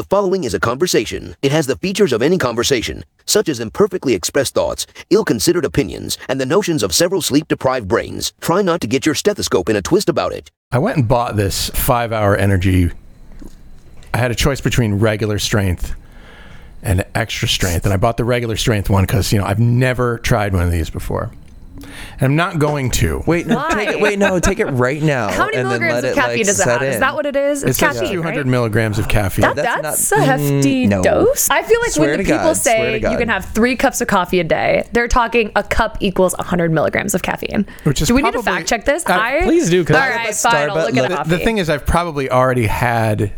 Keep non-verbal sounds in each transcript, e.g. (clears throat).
The following is a conversation. It has the features of any conversation, such as imperfectly expressed thoughts, ill considered opinions, and the notions of several sleep deprived brains. Try not to get your stethoscope in a twist about it. I went and bought this five hour energy. I had a choice between regular strength and extra strength, and I bought the regular strength one because you know I've never tried one of these before, I'm not going to. Wait, no, Why? take it. Wait, no, take it right now. How many and then milligrams let of caffeine like, does it set have? Is that what it is? It's It says caffeine, 200 right? milligrams of caffeine. That, That's that's, not- a hefty mm, no. dose. I feel like Swear when the people God, say you can have three cups of coffee a day, they're talking a cup equals 100 milligrams of caffeine. Which is do we need to fact check this? Uh, I, please do, 'cause All I- right, fine. start, I'll look at let- the, coffee. the thing is, I've probably already had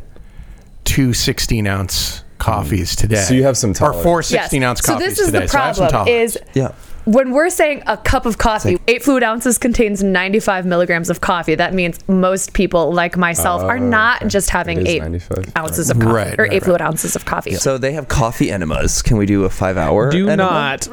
two 16 ounce coffees today. So you have some or tolerance. four Yes. 16 ounce So coffees this is today. the so I have some problem: tolerance. is Yeah. When we're saying a cup of coffee, eight fluid ounces contains 95 milligrams of coffee. That means most people, like myself, are Oh, not okay. just having eight 95. ounces of coffee Right, or right, eight right. fluid ounces of coffee. So they have coffee enemas. Can we do a five hour? Do enema? not.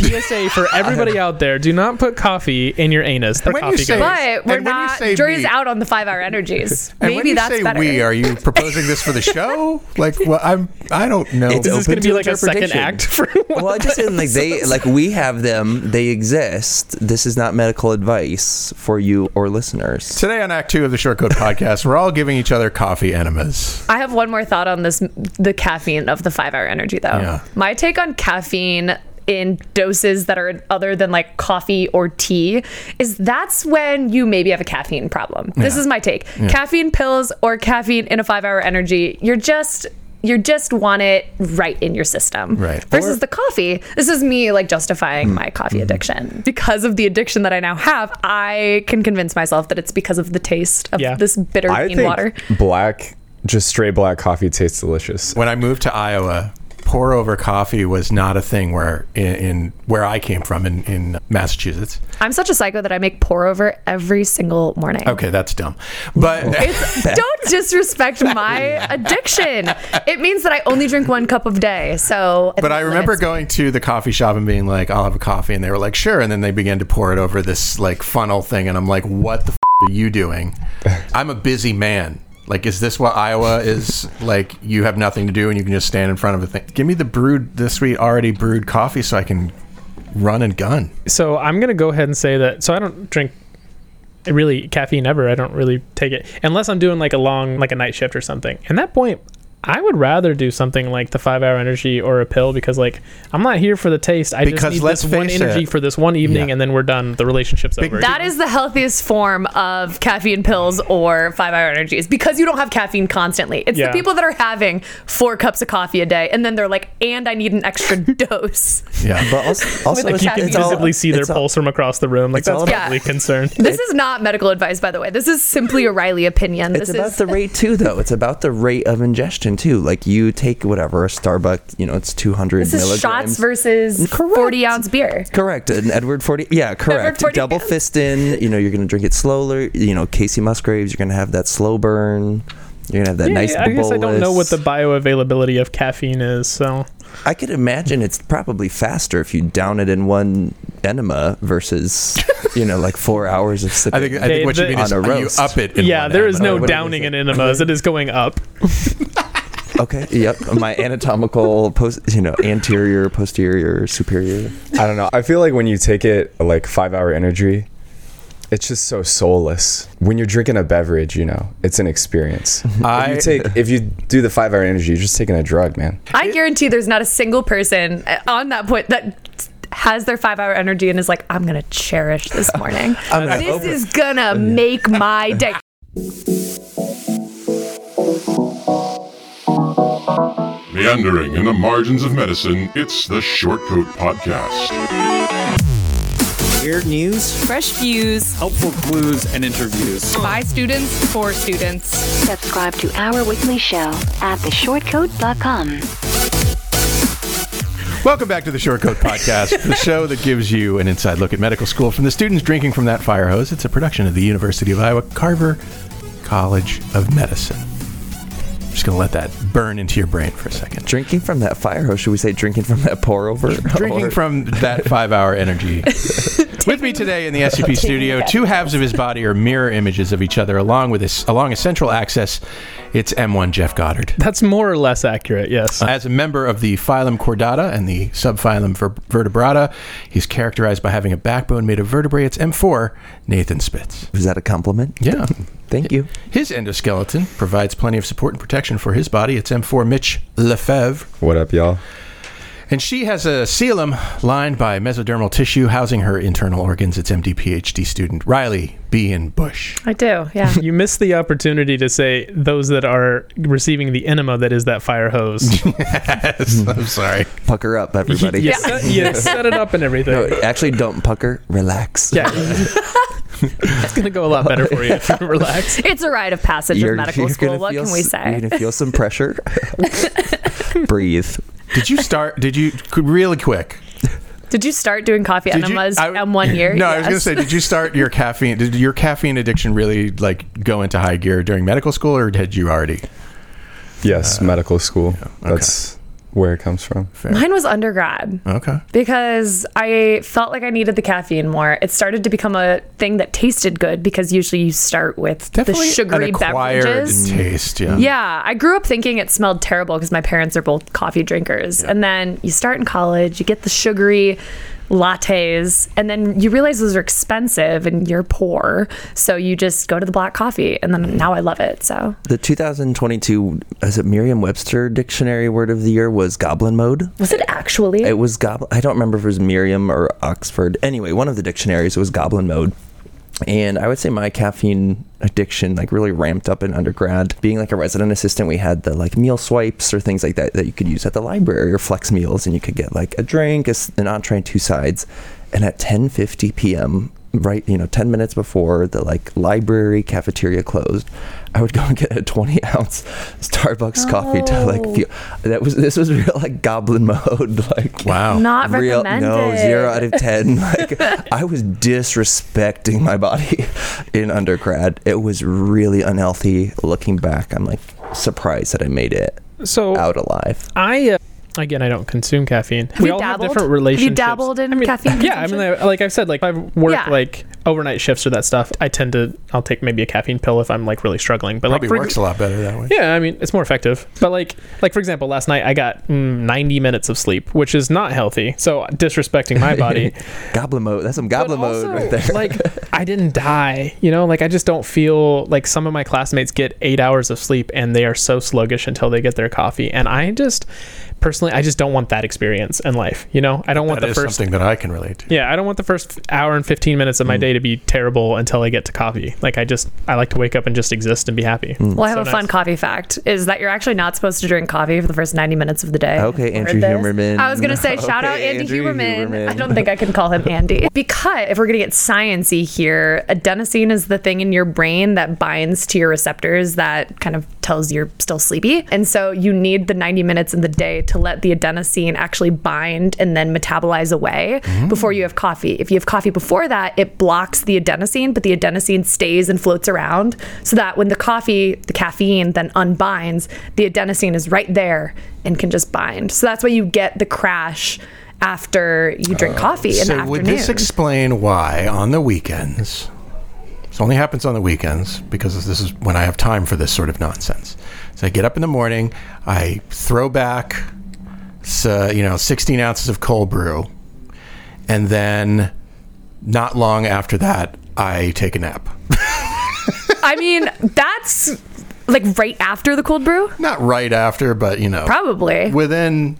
PSA for everybody (laughs) out there: Do not put coffee in your anus. The When you coffee say- but we're And when you not. say Jury's me- out on the five-hour energies. And Maybe when you that's say better. we, are you proposing this for the show? (laughs) like, well, I'm. I don't know. It's Is this going to be like a second act for? (laughs) Well, I just saying like they like we have them. They exist. This is not medical advice for you or listeners. Today on Act Two of the Short Coat Podcast, we're all giving each other coffee enemas. I have one more thought on this: the caffeine of the five-hour energy, though. Yeah. My take on caffeine in doses that are other than like coffee or tea is that's when you maybe have a caffeine problem. This is my take. Caffeine pills or caffeine in a five-hour energy, you're just you just want it right in your system. Right. Versus the coffee. This is me like justifying my coffee mm-hmm. addiction. Because of the addiction that I now have, I can convince myself that it's because of the taste of Yeah. this bitter I bean think water. black, just straight black coffee tastes delicious. When I moved to Iowa, pour over coffee was not a thing where in, in where I came from in, in Massachusetts. I'm such a psycho that I make pour over every single morning. Okay, that's dumb. But It's, (laughs) don't disrespect my addiction. It means that I only drink one cup of day. So, but I remember going to the coffee shop and being like, "I'll have a coffee," and they were like, "Sure." And then they began to pour it over this like funnel thing, and I'm like, "What the f- are you doing?" (laughs) I'm a busy man. Like, is this what Iowa is like? You have nothing to do and you can just stand in front of a thing. Give me the brewed, the sweet, already brewed coffee so I can run and gun. So I'm gonna go ahead and say that. So I don't drink really caffeine ever. I don't really take it unless I'm doing like a long, like a night shift or something. And that point, I would rather do something like the five hour energy or a pill because like I'm not here for the taste. I Because just need let's this one energy it- for this one evening, Yeah. and then we're done. The relationship's over. that is the healthiest form of caffeine pills or five hour energies because you don't have caffeine constantly. It's Yeah. the people that are having four cups of coffee a day and then they're like, and I need an extra (laughs) dose. Yeah. But also, also the it's, you can caffeine. it's all- visibly see their it's all- pulse from across the room. Like it's all that's about- probably Yeah. concern. (laughs) This is not medical advice, by the way. This is simply a Riley opinion. It's this about is the rate too, though. It's about the rate of ingestion too. Like you take whatever a Starbucks, you know, it's two hundred this is milligrams. shots versus Correct. 40 ounce beer. Correct. An Edward 40. Yeah, correct. 40 Double pounds. fist in. You know, you're going to drink it slowly. You know, Kacey Musgraves, you're going to have that slow burn. You're going to have that Yeah, nice yeah, I guess I don't know what the bioavailability of caffeine is. So I could imagine it's probably faster if you down it in one enema versus, you know, like four hours of sipping. I think, I They- think what you the- mean is On a you roast. up it. In yeah, one there is enema. no What do you downing in enemas. It is going up. (laughs) Okay. Yep. My anatomical post, you know, anterior, posterior, superior. I don't know. I feel like when you take it like five hour energy, it's just so soulless. When you're drinking a beverage, you know, it's an experience. I- if you take if you do the five hour energy, you're just taking a drug, man. I guarantee there's not a single person uh, on that point that has their five hour energy and is like, I'm going to cherish this morning. (laughs) gonna this open- is going to make my day. (laughs) Meandering in the margins of medicine, it's the Short Coat Podcast. Weird news, Fresh views helpful clues, and interviews. by students for students. Subscribe to our weekly show at theshortcoat.com. Welcome back to the Short Coat Podcast, the (laughs) show that gives you an inside look at medical school from the students drinking from that fire hose. It's a production of the University of Iowa Carver College of Medicine. Just going to let that burn into your brain for a second. Drinking from that fire hose. Should we say drinking from that pour over? Drinking (laughs) Or- from that five hour energy. (laughs) With me today in the SCP studio, two halves of his body are mirror images of each other, along with this, along a central axis. It's M1 Jeff Goddard. That's more or less accurate, yes. Uh, as a member of the phylum Chordata and the subphylum Ver- Vertebrata, he's characterized by having a backbone made of vertebrae. It's M4 Nathen Spitz. Is that a compliment? Yeah. Thank you. His endoskeleton provides plenty of support and protection for his body. It's M4 Mitch Lefebvre. What up, y'all? And she has a coelom lined by mesodermal tissue housing her internal organs. It's MD PhD student Riley B. and Bush. I do, yeah. (laughs) You missed the opportunity to say those that are receiving the enema that is that fire hose. (laughs) yes, I'm (laughs) sorry. Pucker up, everybody. you, set, you set it up and everything. No, actually, don't pucker. Relax. Yeah. (laughs) it's going to go a lot better for you if (laughs) you relax. It's a rite of passage of medical school. gonna What feel can we say? You're gonna feel some pressure. (laughs) Breathe. Did you start? Did you really quick? Did you start doing coffee Did you- enemas I- um, one year? No, I was going to say, did you start your caffeine? Did your caffeine addiction really like go into high gear during medical school, or had you already? Yes, medical school. That's where it comes from. Mine was undergrad Okay. because I felt like I needed the caffeine more. It started to become a thing that tasted good because usually you start with Definitely the sugary an acquired beverages. taste. Yeah. Yeah, I grew up thinking it smelled terrible because my parents are both coffee drinkers. And then you start in college, you get the sugary lattes, and then you realize those are expensive and you're poor. So you just go to the black coffee. And then now I love it. So The 2022 is it Merriam-Webster Dictionary Word of the Year was goblin mode. was it actually? It was goblin. I don't remember if it was Merriam or Oxford. Anyway, one of the dictionaries was goblin mode. And I would say my caffeine addiction like really ramped up in undergrad. Being like a resident assistant, we had the like meal swipes or things like that that you could use at the library or flex meals, and you could get like a drink, an entree, and two sides. And at 10:50 p.m., right, you know, 10 minutes before the like library cafeteria closed, I would go and get a 20 ounce Starbucks coffee to like Oh. feel. That was this was real like goblin mode. (laughs) Like Wow. Not real recommended. no zero out of ten (laughs) like i was disrespecting my body (laughs) in undergrad it was really unhealthy looking back i'm like surprised that i made it So out alive I, uh, again, I don't consume caffeine. Have we you all have dabbled? different Have you dabbled in I mean, caffeine Yeah, I mean, like I've said, like if I work Yeah. like overnight shifts or that stuff, I tend to I'll take maybe a caffeine pill if I'm like really struggling. But Probably like for, works a lot better that way. Yeah, I mean it's more effective. But like like for example, last night I got mm, 90 minutes of sleep, which is not healthy. So disrespecting my body. (laughs) goblin mode that's some goblin But mode right there like (laughs) I didn't die, you know. Like I just don't feel like some of my classmates get eight hours of sleep and they are so sluggish until they get their coffee, and I just personally I just don't want that experience in life. You know, I don't want That the is first. something that I can relate to. Yeah, I don't want the first hour and 15 minutes Mm. of my day to be terrible until I get to coffee. Like I just I like to wake up and just exist and be happy. Mm. Well, I have So a fun nice. coffee fact is that you're actually not supposed to drink coffee for the first 90 minutes of the day. Okay, I've Andrew this. Huberman. I was going to say, shout out Andy Andrew Huberman. Huberman. I don't think I can call him Andy. (laughs) because if we're going to get sciencey here, adenosine is the thing in your brain that binds to your receptors that kind of tells you're still sleepy. And so you need the 90 minutes in the day to let the adenosine actually bind and then metabolize away before you have coffee. If you have coffee before that, it blocks the adenosine, but the adenosine stays and floats around so that when the coffee, the caffeine then unbinds, the adenosine is right there and can just bind. So that's why you get the crash after you drink coffee in the Uh, So afternoon. would this explain why on the weekends? This only happens on the weekends because this is when I have time for this sort of nonsense. So I get up in the morning, I throw back, so, uh, you know, 16 ounces of cold brew, and then not long after that, I take a nap. (laughs) I mean, that's like right after the cold brew? Not right after, but you know, Probably. within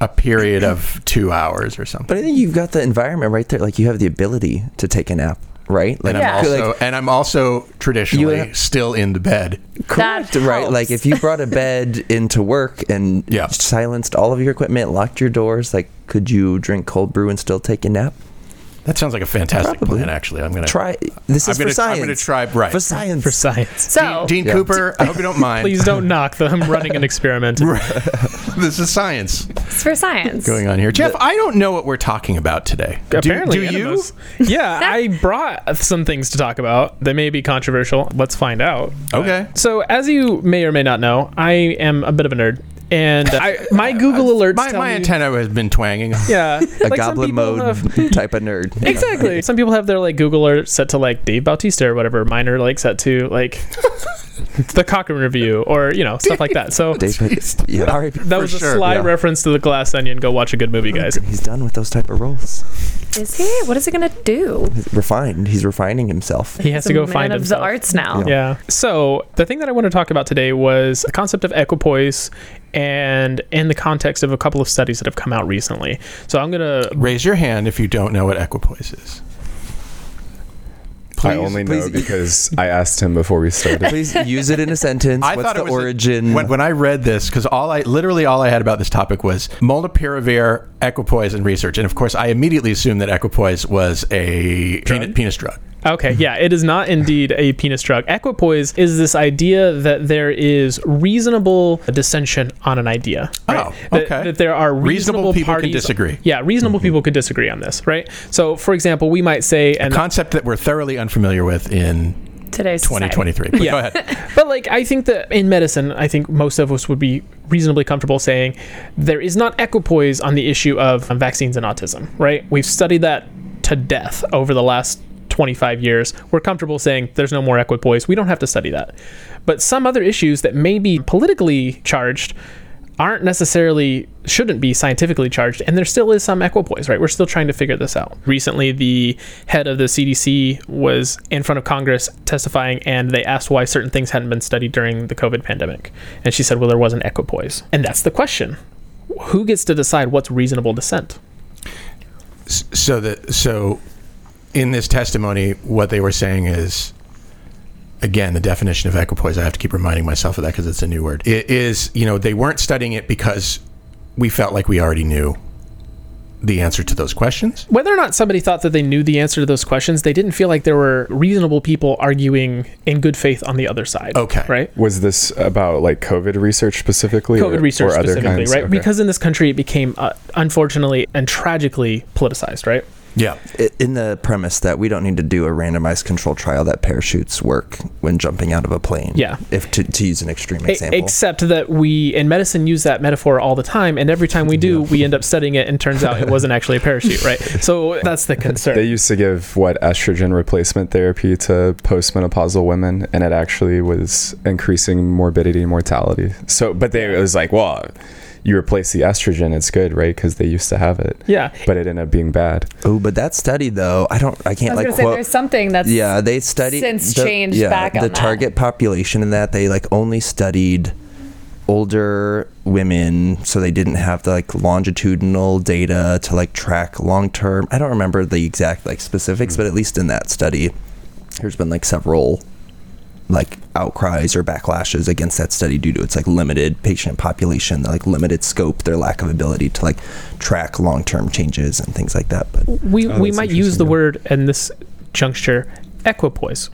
a period of two hours or something. but i think you've got the environment right there like you have the ability to take a nap right like, And I'm I also like- and I'm also traditionally have- still in the bed. Correct, That right? Like if you brought a bed into work and Yeah. silenced all of your equipment, locked your doors, like could you drink cold brew and still take a nap? That sounds like a fantastic Probably. plan. Actually, I'm gonna Try. This I'm is gonna, for science. I'm gonna try. Right. for science. For science. So, Dean Yeah. Cooper, I hope you don't mind. Please don't knock them running an experiment. (laughs) this is science it's for science. going on here. Jeff, I don't know what we're talking about today. Do- Apparently, do, you? enemas. (laughs) yeah, I brought some things to talk about. They may be controversial. Let's find out. Okay. So, as you may or may not know, I am a bit of a nerd. And I, my Google alerts My, my me, antenna has been twanging. (laughs) Yeah, A like goblin mode have- type of nerd. (laughs) exactly. Some people have their like Google alert set to like Dave Bautista or whatever. Mine are like set to like the Cochrane Review or you know stuff like that. So David, yeah, (laughs) that was a sure, sly yeah. reference to the Glass Onion. Go watch a good movie, guys. He's done with those type of roles. Is he? What is he gonna do? He's refined. He's refining himself. He has He's to a go find man of himself. the arts now. Yeah. So the thing that I want to talk about today was the concept of equipoise and in the context of a couple of studies that have come out recently. So I'm gonna Raise your hand if you don't know what equipoise is. I Please, only please. know because (laughs) I asked him before we started. Please use it in a sentence. I What's thought the it was a- origin? when, when I read this, because all I literally all I had about this topic was molnupiravir, equipoise, and research, and of course I immediately assumed that equipoise was a penis, penis drug. Okay, yeah, it is not indeed a penis drug. Equipoise is this idea that there is reasonable dissension on an idea. Oh, right? Oh, That- okay. That, there are Reasonable reasonable, people can disagree. Yeah, reasonable mm-hmm. people could disagree on this, right? So, for example, we might say, and Concept that we're thoroughly unfamiliar with in Today's 2023. But Yeah. Go ahead. (laughs) But like I think that in medicine, I think most of us would be reasonably comfortable saying there is not equipoise on the issue of vaccines and autism, right? We've studied that to death over the last 25 years. We're comfortable saying there's no more equipoise. We don't have to study that. But some other issues that may be politically charged aren't necessarily shouldn't be scientifically charged and there still is some equipoise right we're still trying to figure this out recently the head of the cdc was in front of congress testifying and they asked why certain things hadn't been studied during the covid pandemic and she said well there wasn't equipoise and that's the question who gets to decide what's reasonable dissent so that so in this testimony what they were saying is again the definition of equipoise i have to keep reminding myself of that because it's a new word it is you know they weren't studying it because we felt like we already knew the answer to those questions whether or not somebody thought that they knew the answer to those questions they didn't feel like there were reasonable people arguing in good faith on the other side Okay. right Was this about like COVID research specifically? COVID or, research or other specifically, kinds? right? Okay. Because in this country, it became uh, unfortunately and tragically politicized, right? Yeah in the premise that we don't need to do a randomized control trial that parachutes work when jumping out of a plane. Yeah. If to, to use an extreme example. Except that we in medicine use that metaphor all the time, and every time we do, we end up studying it, and turns out it wasn't actually a parachute, right? So that's the concern. They used to give what estrogen replacement therapy to postmenopausal women, and it actually was increasing morbidity and mortality. So, but they it was like, well, you replace the estrogen, it's good, right? Because they used to have it, yeah, but it ended up being bad. oh, but that study though, I don't, I I can't was like gonna say quote. there's something that's yeah, they studied since the- changed yeah, back on the that. target population in that they like only studied older women so they didn't have the like longitudinal data to like track long term i don't remember the exact like specifics hmm. but at least in that study there's been like several like outcries or backlashes against that study due to its like limited patient population the like limited scope their lack of ability to like track long-term changes and things like that but we Oh, we might use the yeah. word in this juncture equipoise.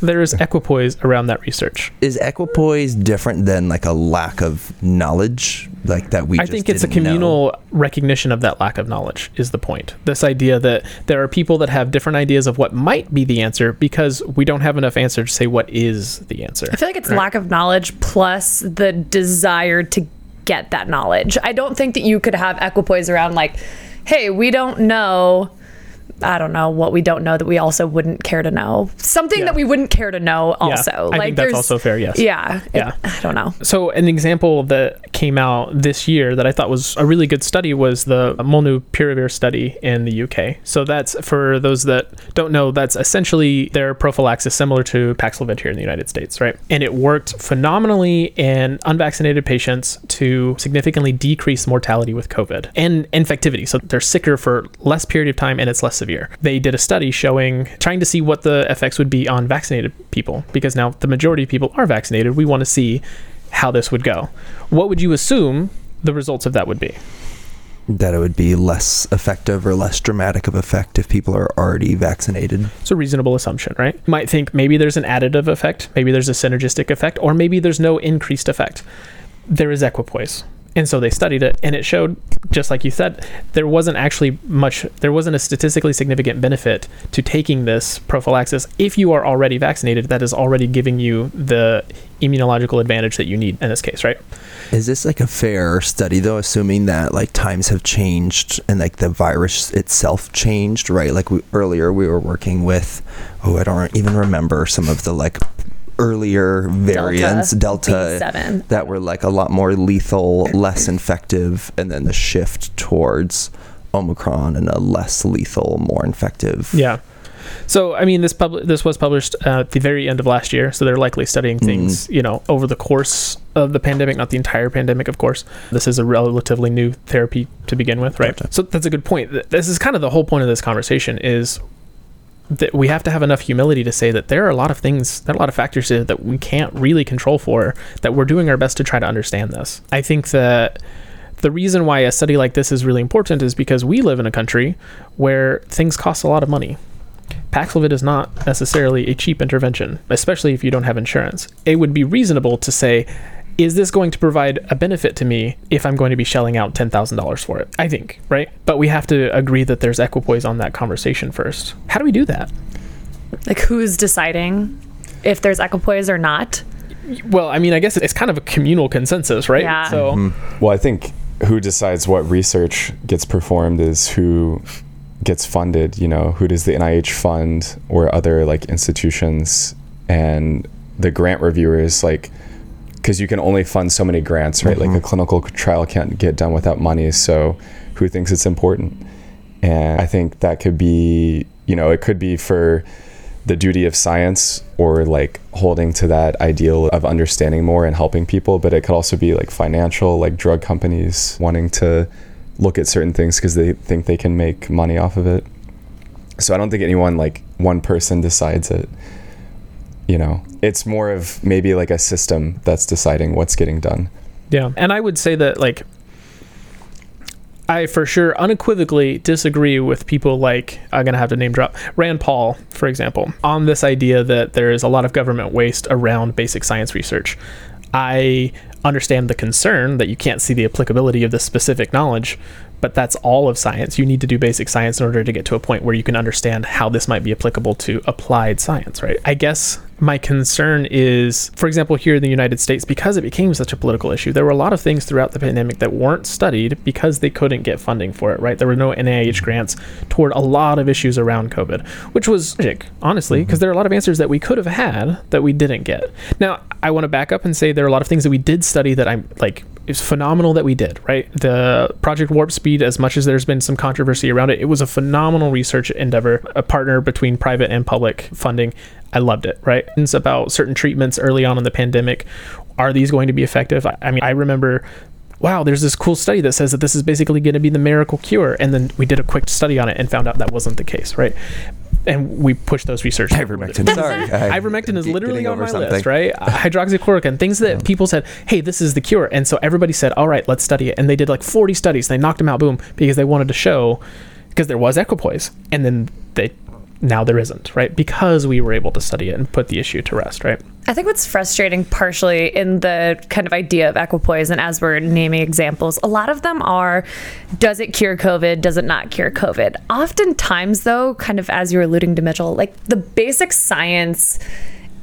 There is equipoise around that research. is equipoise different than like a lack of knowledge like that we I just think it's a didn't know? communal recognition of that lack of knowledge is the point. This idea that there are people that have different ideas of what might be the answer because we don't have enough answer to say what is the answer. I feel like it's lack of knowledge plus the desire to get that knowledge. I don't think that you could have equipoise around like, hey, we don't know. I don't know what we don't know that we also wouldn't care to know. Something Yeah. that we wouldn't care to know. Also, I like think that's also fair, yes. Yeah. it- Yeah. I don't know. So, an example that came out this year that I thought was a really good study was the molnupiravir study in the UK. So, that's for those that don't know, that's essentially their prophylaxis similar to Paxlovid here in the United States, right? And it worked phenomenally in unvaccinated patients to significantly decrease mortality with COVID and infectivity. So, they're sicker for less period of time and it's less severe. They did a study showing, trying to see what the effects would be on vaccinated people because now the majority of people are vaccinated. We want to see how this would go. What would you assume the results of that would be? that it would be less effective or less dramatic of effect if people are already vaccinated It's a reasonable assumption, right? You might think maybe there's an additive effect, maybe there's a synergistic effect, or maybe there's no increased effect. There is equipoise. And so they studied it, and it showed, just like you said, there wasn't actually much, there wasn't a statistically significant benefit to taking this prophylaxis if you are already vaccinated, that is already giving you the immunological advantage that you need in this case, right? Is this like a fair study though, assuming that like times have changed and like the virus itself changed, right? Like we, earlier we were working with, oh, I don't even remember some of the like earlier variants, Delta, B7. that were like a lot more lethal, less infective, and then the shift towards Omicron and a less lethal, more infective. Yeah. So I mean, this pub- this was published uh, at the very end of last year, so they're likely studying things, you know, over the course of the pandemic, not the entire pandemic, of course. This is a relatively new therapy to begin with, right? So that's a good point. This is kind of the whole point of this conversation is that we have to have enough humility to say that there are a lot of things, there are a lot of factors here that we can't really control for, that we're doing our best to try to understand this. I think that the reason why a study like this is really important is because we live in a country where things cost a lot of money. Paxlovid is not necessarily a cheap intervention, especially if you don't have insurance. It would be reasonable to say, is this going to provide a benefit to me if I'm going to be shelling out $10,000 for it? I think, right? But we have to agree that there's equipoise on that conversation first. How do we do that? Like who's deciding if there's equipoise or not? Well, I mean, I guess it's kind of a communal consensus, right? Yeah. So, mm-hmm. Well, I think who decides what research gets performed is who gets funded. You know, who does the NIH fund or other like institutions and the grant reviewers like because you can only fund so many grants, right? Like a mm-hmm. clinical trial can't get done without money. So, who thinks it's important? And I think that could be, you know, it could be for the duty of science or like holding to that ideal of understanding more and helping people but it could also be like financial like drug companies wanting to look at certain things because they think they can make money off of it so i don't think anyone like one person decides it you know it's more of maybe like a system that's deciding what's getting done Yeah. And I would say that, like, I for sure unequivocally disagree with people like, I'm going to have to name drop Rand Paul, for example, on this idea that there is a lot of government waste around basic science research. I understand the concern that you can't see the applicability of this specific knowledge, but that's all of science. You need to do basic science in order to get to a point where you can understand how this might be applicable to applied science, right? I guess my concern is, for example, here in the United States, because it became such a political issue, there were a lot of things throughout the pandemic that weren't studied because they couldn't get funding for it, right? There were no NIH grants toward a lot of issues around COVID, which was tragic, honestly, mm-hmm. because there are a lot of answers that we could have had that we didn't get. Now, I want to back up and say there are a lot of things that we did study that I'm like, it's phenomenal that we did, right? The Project Warp Speed, as much as there's been some controversy around it, it was a phenomenal research endeavor, a partner between private and public funding. I loved it, right? It's about certain treatments early on in the pandemic. Are these going to be effective? I mean, I remember wow, there's this cool study that says that this is basically going to be the miracle cure. And then we did a quick study on it and found out that wasn't the case, right? And we push those research. (laughs) Ivermectin. Sorry. (laughs) Ivermectin is literally on my something. list, right? (laughs) Hydroxychloroquine, things that people said, hey, this is the cure. And so everybody said, all right, let's study it. And they did like 40 studies. They knocked them out, boom, because they wanted to show, because there was equipoise. And then they, now there isn't, right? Because we were able to study it and put the issue to rest, right? I think what's frustrating partially in the kind of idea of equipoise, and as we're naming examples, a lot of them are does it cure COVID? Does it not cure COVID? Oftentimes, though, kind of as you're alluding to, Mitchell, like the basic science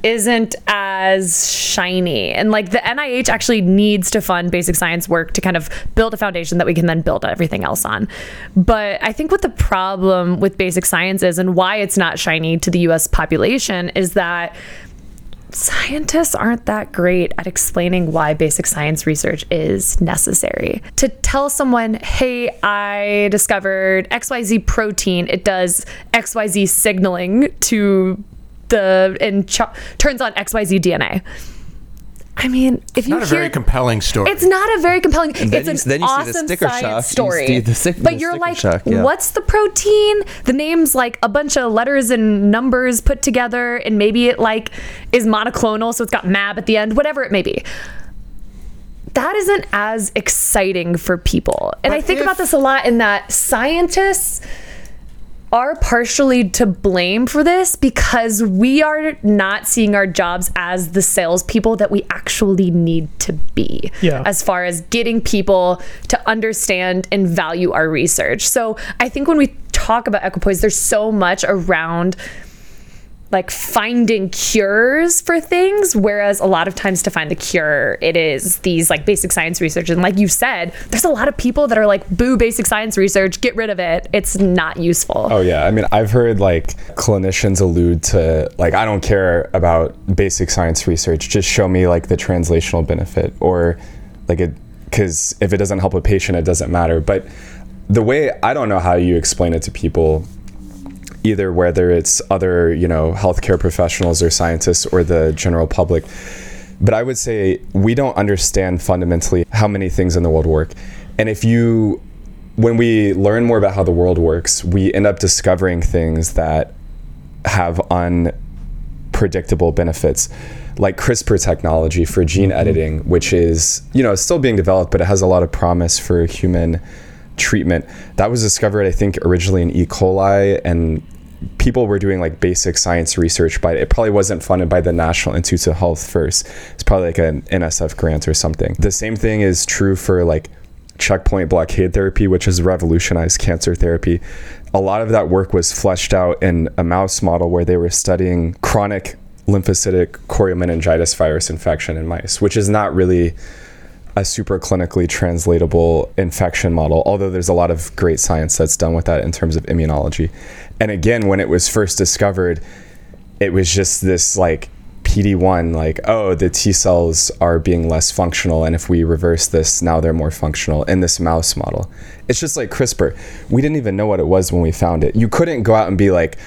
isn't as shiny. And like the NIH actually needs to fund basic science work to kind of build a foundation that we can then build everything else on. But I think what the problem with basic science is and why it's not shiny to the US population is that scientists aren't that great at explaining why basic science research is necessary. To tell someone, hey, I discovered XYZ protein, it does XYZ signaling to the, and ch- turns on XYZ DNA. I mean, if you Not a very compelling story. it's not a very compelling. And then it's you- an then you see the awesome sticker science shock, you story. see the stick- but the you're like, shock, yeah. what's the protein? The name's like a bunch of letters and numbers put together, and maybe it like is monoclonal, so it's got MAB at the end, whatever it may be. That isn't as exciting for people, and But I think if- about this a lot. In that scientists are partially to blame for this because we are not seeing our jobs as the salespeople that we actually need to be. Yeah. As far as getting people to understand and value our research. So I think when we talk about equipoise, there's so much around like finding cures for things whereas a lot of times to find the cure it is these like basic science research. And like you said there's a lot of people that are like boo basic science research get rid of it. It's not useful. Oh yeah, I mean I've heard like clinicians allude to like I don't care about basic science research, just show me like the translational benefit. Or like it cuz if it doesn't help a patient it doesn't matter. But the way I don't know how you explain it to people either whether it's other, you know, healthcare professionals or scientists or the general public. But I would say we don't understand fundamentally how many things in the world work. And if you when we learn more about how the world works, we end up discovering things that have unpredictable benefits, like CRISPR technology for gene mm-hmm. editing, which is, you know, still being developed, but it has a lot of promise for human treatment. That was discovered, I think, originally in E. coli, and people were doing like basic science research, but it probably wasn't funded by the National Institutes of Health first. It's probably like an NSF grant or something. The same thing is true for like checkpoint blockade therapy, which has revolutionized cancer therapy. A lot of that work was fleshed out in a mouse model where they were studying chronic lymphocytic choriomeningitis virus infection in mice, which is not really a super clinically translatable infection model, although there's a lot of great science that's done with that in terms of immunology. And again, when it was first discovered, it was just this like PD1, like, oh, the T cells are being less functional. And if we reverse this, now they're more functional in this mouse model. It's just like CRISPR. We didn't even know what it was when we found it. You couldn't go out and be like,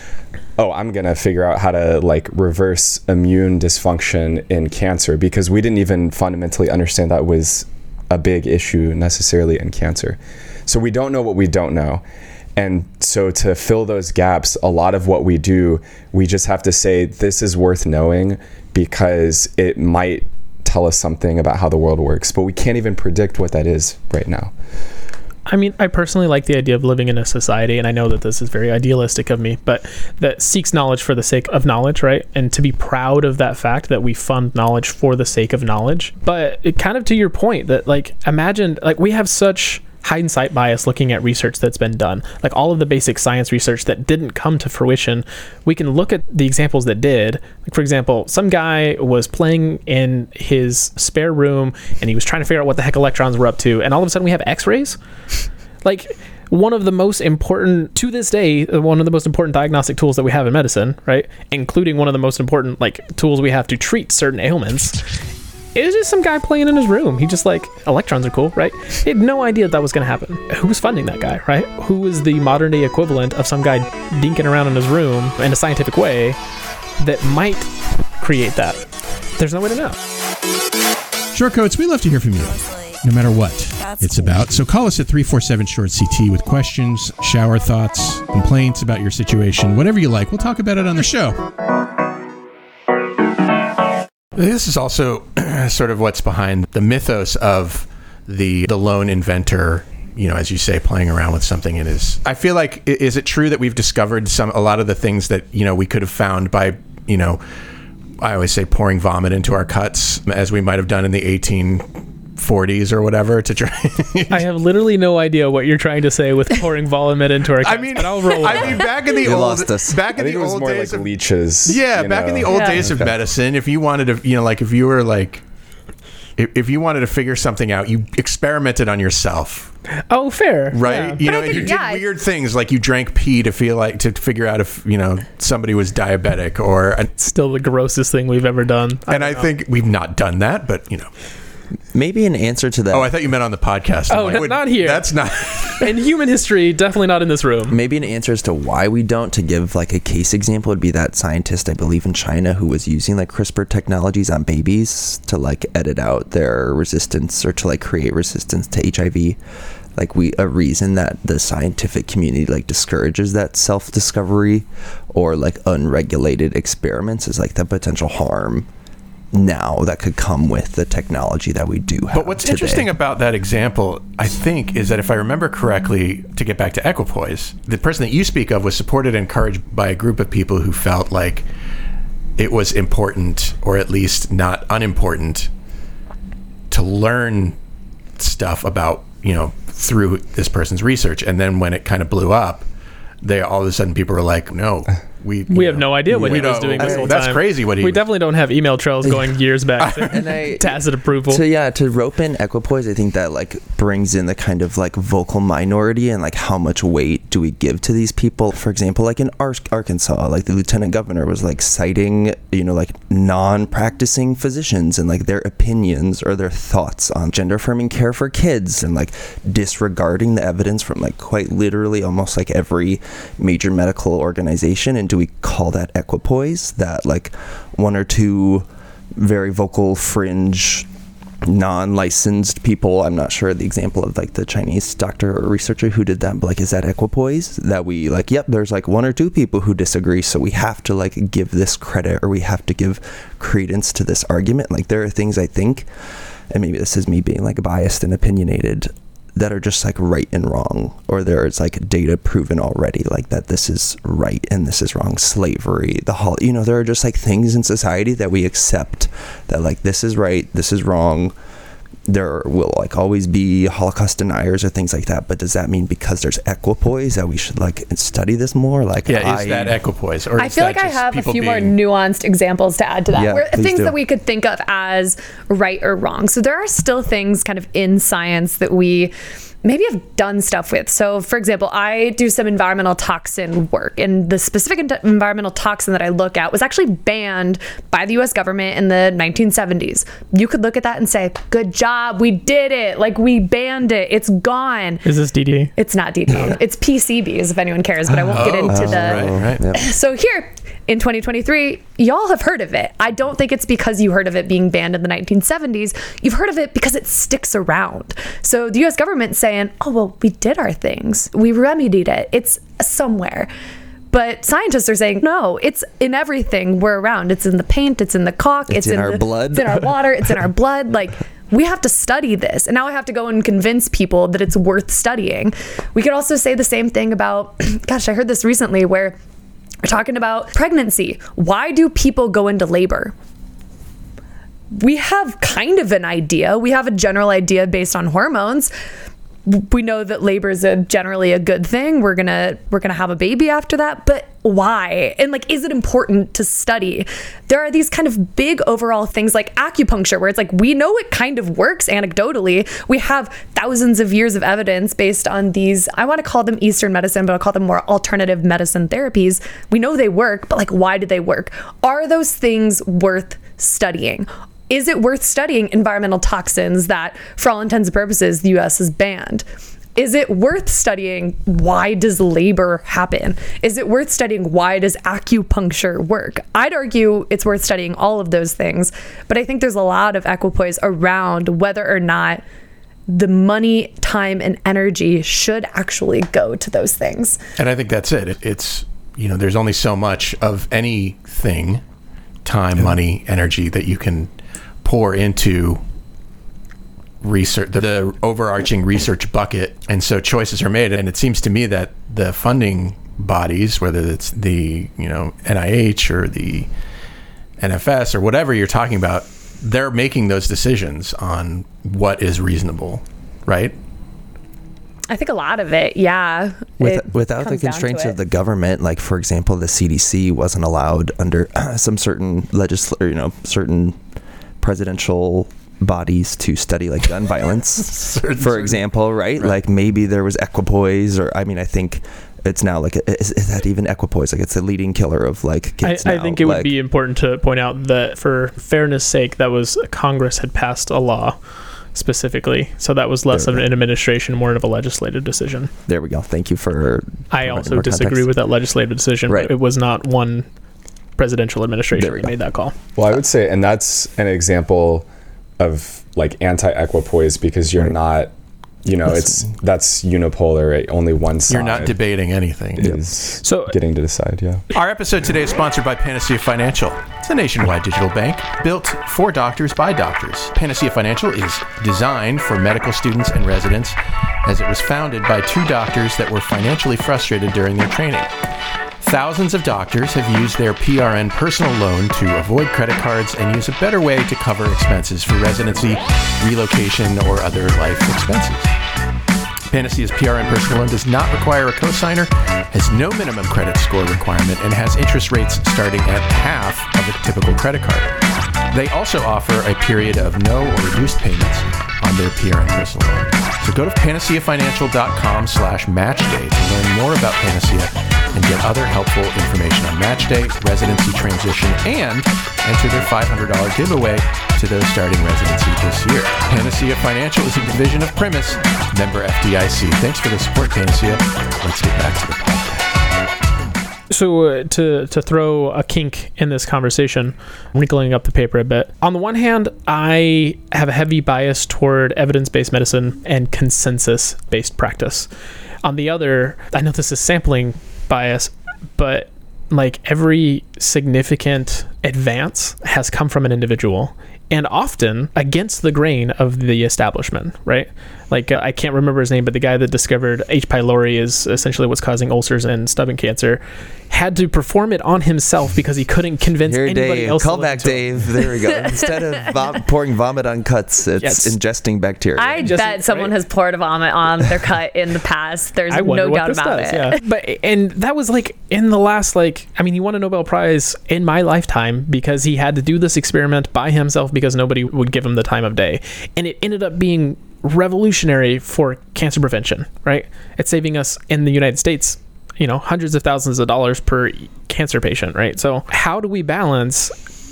oh, I'm going to figure out how to like reverse immune dysfunction in cancer because we didn't even fundamentally understand that was a big issue necessarily in cancer. So we don't know what we don't know. And so to fill those gaps, a lot of what we do, we just have to say this is worth knowing because it might tell us something about how the world works, but we can't even predict what that is right now. I mean, I personally like the idea of living in a society, and I know that this is very idealistic of me, but that seeks knowledge for the sake of knowledge, right? And to be proud of that fact that we fund knowledge for the sake of knowledge. But it kind of to your point that, like, imagine, like, we have such hindsight bias looking at research that's been done. Like all of the basic science research that didn't come to fruition, we can look at the examples that did. Like for example, some guy was playing in his spare room and he was trying to figure out what the heck electrons were up to, and all of a sudden we have X-rays. Like one of the most important to this day one of the most important diagnostic tools that we have in medicine right including one of the most important like tools we have to treat certain ailments it was just some guy playing in his room. He just like electrons are cool, right? He had no idea that, was going to happen. Who was funding that guy, right? Who was the modern day equivalent of some guy dinking around in his room in a scientific way that might create that? There's no way to know. Shortcoats, we love to hear from you, no matter what it's about. So call us at 347 Short CT with questions, shower thoughts, complaints about your situation, whatever you like. We'll talk about it on the show. This is also (clears throat) sort of what's behind the mythos of the the lone inventor. You know, as you say, playing around with something in his. I feel like is it true that we've discovered some a lot of the things that you know we could have found by you know. I always say pouring vomit into our cuts, as we might have done in the 1840s or whatever, to try. I have literally no idea what you're trying to say with (laughs) pouring vomit into our. I mean, but I'll roll. I mean, back in the You old, lost us. back in the old more days like of leeches. Yeah, you back in the old Yeah. days of medicine, if you wanted to, you know, like if you were like, if, if you wanted to figure something out, you experimented on yourself, oh, fair, right? Yeah. You But know, I and you did yeah. weird things like you drank pee to feel like to figure out if you know somebody was diabetic or. Still the grossest thing we've ever done. And I think we've not done that, but you know. Maybe an answer to that. Oh, I thought you meant on the podcast. I'm Oh, like, n- not here. That's not. (laughs) in human history, definitely not in this room. Maybe an answer as to why we don't, to give like a case example, would be that scientist, I believe, in China who was using like CRISPR technologies on babies to like edit out their resistance or to like create resistance to HIV. Like we, a reason that the scientific community like discourages that self discovery or like unregulated experiments is like the potential harm now that could come with the technology that we do have. But what's today. interesting about that example, I think, is that if I remember correctly, to get back to equipoise, the person that you speak of was supported and encouraged by a group of people who felt like it was important, or at least not unimportant, to learn stuff about, you know, through this person's research. And then when it kind of blew up, they all of a sudden people were like, no, we We have no idea what we he was don't- doing this whole That's time. crazy what he We was- definitely don't have email trails going (laughs) years back. (laughs) And I- (laughs) Tacit approval. So yeah, to rope in equipoise, I think that like brings in the kind of like vocal minority and like how much weight do we give to these people? For example, like in Ar- Arkansas, like the lieutenant governor was like citing, you know, like non-practicing physicians and like their opinions or their thoughts on gender affirming care for kids and like disregarding the evidence from like quite literally almost like every major medical organization. And do we call that equipoise? That like one or two very vocal fringe non-licensed people. I'm not sure the example of like the chinese doctor or researcher who did that but like is that equipoise? That we like yep there's like one or two people who disagree so we have to like give this credit or we have to give credence to this argument. Like there are things i think and maybe this is me being like biased and opinionated that are just like right and wrong or there's like data proven already like that this is right and this is wrong. Slavery the whole you know there are just like things in society that we accept that like this is right this is wrong there will like always be holocaust deniers or things like that but does that mean because there's equipoise that we should like study this more like Yeah, is that equipoise? Or I feel like I have a people few more nuanced examples to add to that. Yeah, where, things do. that we could think of as right or wrong. So there are still things kind of in science that we maybe I've done stuff with. So, for example, I do some environmental toxin work, and the specific en- environmental toxin that I look at was actually banned by the US government in the 1970s. You could look at that and say, Good job, we did it. Like, we banned it, it's gone. Is this DD? It's not DD, (laughs) it's PCBs if anyone cares, but I won't get Oh, into oh, the. right, right. (laughs) So here in 2023, y'all have heard of it. I don't think it's because you heard of it being banned in the 1970s. You've heard of it because it sticks around. So the US government's saying, oh, well, we did our things, we remedied it, it's somewhere. But scientists are saying, no, it's in everything we're around. It's in the paint, it's in the caulk, It's in our the, blood. it's in our water, it's in our (laughs) blood. Like, we have to study this. And now I have to go and convince people that it's worth studying. We could also say the same thing about, (clears throat) gosh, I heard this recently where we're talking about pregnancy. Why do people go into labor? We have kind of an idea. We have a general idea based on hormones. We know that labor is a generally a good thing. We're gonna we're gonna have a baby after that, but why? And like, is it important to study? There are these kind of big overall things like acupuncture, where it's like we know it kind of works anecdotally. We have thousands of years of evidence based on these. I want to call them Eastern medicine, but I'll call them more alternative medicine therapies. We know they work, but like, why do they work? Are those things worth studying? Is it worth studying environmental toxins that, for all intents and purposes, the US has banned? Is it worth studying why does labor happen? Is it worth studying why does acupuncture work? I'd argue it's worth studying all of those things, but I think there's a lot of equipoise around whether or not the money, time, and energy should actually go to those things. And I think that's it. It- It's you know, there's only so much of anything, time, money, energy that you can pour into research the, the overarching research bucket. And so choices are made. And it seems to me that the funding bodies whether it's the you know NIH or the NFS or whatever you're talking about they're making those decisions on what is reasonable right? I think a lot of it, yeah. With, it without the comes down to constraints of the government, like for example, the CDC wasn't allowed under (clears throat) some certain legisl, you know, certain presidential bodies to study like gun violence, (laughs) for example, right? Like maybe there was equipoise, or I mean, I think it's now like is, is that even equipoise? Like it's the leading killer of like I, kids I now, think it would be important to point out that for fairness sake, that was Congress had passed a law specifically, so that was less There of an administration, more of a legislative decision. There we go. Thank you for. I also disagree context. with that legislative decision, Right. but it was not one presidential administration There we that made that call. Well, I would say, and that's an example of like anti-equipoise because you're not you know, it's that's unipolar. Only one side. You're not debating anything. Is So- getting to decide. Yeah. Our episode today is sponsored by Panacea Financial. It's a nationwide digital bank built for doctors by doctors. Panacea Financial is designed for medical students and residents as it was founded by two doctors that were financially frustrated during their training. Thousands of doctors have used their PRN personal loan to avoid credit cards and use a better way to cover expenses for residency, relocation, or other life expenses. Panacea's PRN personal loan does not require a cosigner, has no minimum credit score requirement, and has interest rates starting at half of a typical credit card. They also offer a period of no or reduced payments on their PRN personal loan. So go to panaceafinancial.com slash matchday to learn more about Panacea and get other helpful information on match day, residency transition, and enter their $500 giveaway to those starting residency this year. Panacea Financial is a division of Primis, member FDIC. Thanks for the support, Panacea. Let's get back to the podcast. So uh, to to throw a kink in this conversation, wrinkling up the paper a bit. On the one hand, I have a heavy bias toward evidence-based medicine and consensus-based practice. On the other, I know this is sampling bias, but like every significant advance has come from an individual and often against the grain of the establishment, right? Like uh, I can't remember his name, but the guy that discovered H. pylori is essentially what's causing ulcers and stomach cancer, had to perform it on himself because he couldn't convince Here, anybody Dave. else. to Call back, him. Dave. There we go. (laughs) Instead of vom- pouring vomit on cuts, it's Yes. ingesting bacteria. I Just- bet someone right? has poured vomit on their (laughs) cut in the past. There's no doubt about does, it. Yeah. But and that was like in the last like I mean he won a Nobel Prize in my lifetime because he had to do this experiment by himself because nobody would give him the time of day. And it ended up being revolutionary for cancer prevention, right? It's saving us in the United States, you know, hundreds of thousands of dollars per cancer patient, right? So how do we balance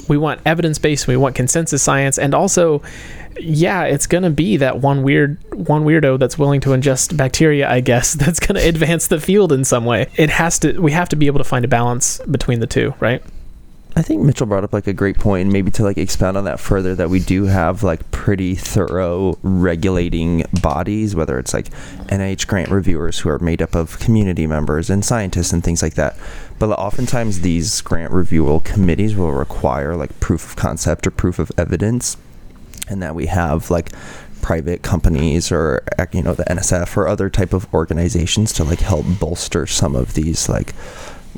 we want evidence-based, we want consensus science and also yeah, it's gonna be that one weird one weirdo that's willing to ingest bacteria, I guess, (laughs) that's gonna advance the field in some way. It has to we have to be able to find a balance between the two, right? I think Mitchell brought up like a great point, and maybe to like expound on that further, that we do have like pretty thorough regulating bodies, whether it's like NIH grant reviewers who are made up of community members and scientists and things like that. But oftentimes these grant reviewal committees will require like proof of concept or proof of evidence, and that we have like private companies or uh, you know the NSF or other type of organizations to like help bolster some of these like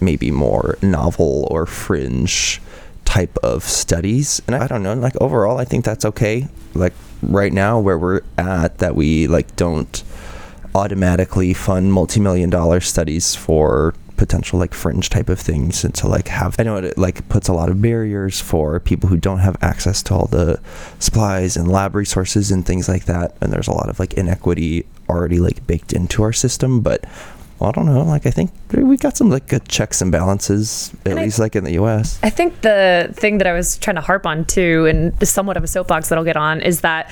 maybe more novel or fringe type of studies. And i don't know like overall i think that's okay. Like right now where we're at that we like don't automatically fund multi-million dollar studies for potential like fringe type of things and to like have i know it like puts a lot of barriers for people who don't have access to all the supplies and lab resources and things like that. And there's a lot of like inequity already like baked into our system. But well, I don't know. Like, I think we got some like good checks and balances, at And I- least like in the U.S. I think the thing that I was trying to harp on too, and somewhat of a soapbox that I'll get on, is that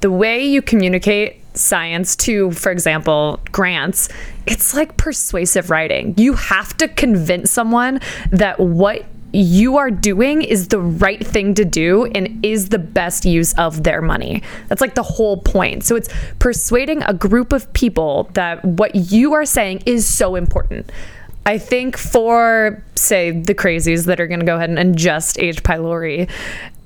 the way you communicate science to, for example, grants, it's like persuasive writing. You have to convince someone that what you are doing is the right thing to do and is the best use of their money. That's like the whole point. So it's persuading a group of people that what you are saying is so important. I think for, say, the crazies that are going to go ahead and ingest H. pylori,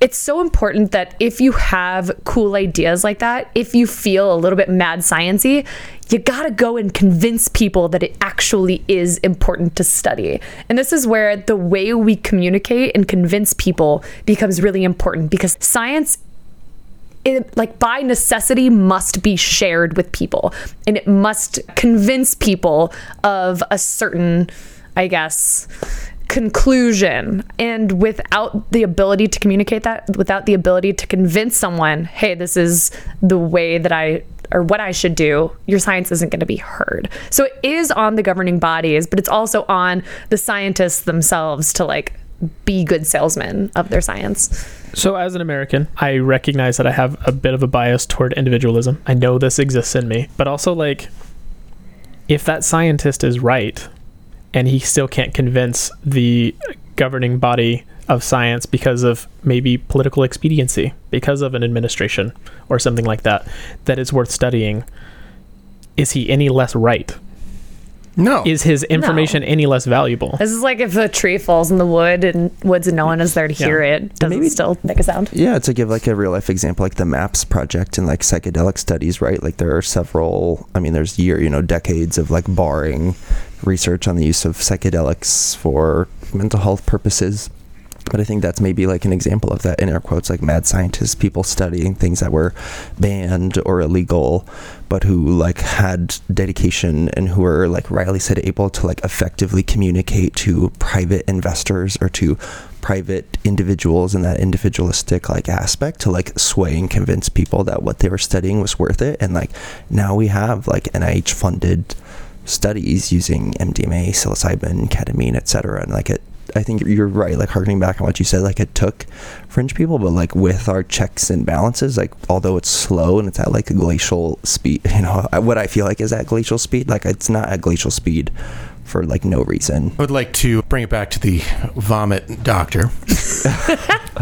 it's so important that if you have cool ideas like that, if you feel a little bit mad sciency, you got to go and convince people that it actually is important to study. And this is where the way we communicate and convince people becomes really important because science it like by necessity must be shared with people and it must convince people of a certain i guess conclusion and without the ability to communicate that without the ability to convince someone hey this is the way that i or what i should do your science isn't going to be heard so it is on the governing bodies but it's also on the scientists themselves to like be good salesmen of their science So, as an American, I recognize that I have a bit of a bias toward individualism. I know this exists in me, but also, like, if that scientist is right and he still can't convince the governing body of science because of maybe political expediency, because of an administration or something like that, that it's worth studying, is he any less right? No. Is his information any less valuable? This is like if a tree falls in the wood and woods and no one is there to hear it. Does it still make a sound? Yeah, to give like a real life example, like the MAPS project and like psychedelic studies, right? Like there are several, I mean, there's year, you know, decades of like barring research on the use of psychedelics for mental health purposes. But I think that's maybe like an example of that in air quotes, like mad scientists, people studying things that were banned or illegal, but who like had dedication and who were like Riley said, able to like effectively communicate to private investors or to private individuals in that individualistic like aspect to like sway and convince people that what they were studying was worth it. And like now we have like NIH funded studies using MDMA, psilocybin, ketamine, etc. And like it, I think you're right. Like harkening back on what you said, like it took fringe people, but like with our checks and balances, like although it's slow and it's at like a glacial speed, (laughs) you know, what I feel like is at glacial speed. Like it's not at glacial speed for like no reason. I would like to bring it back to the vomit doctor. (laughs)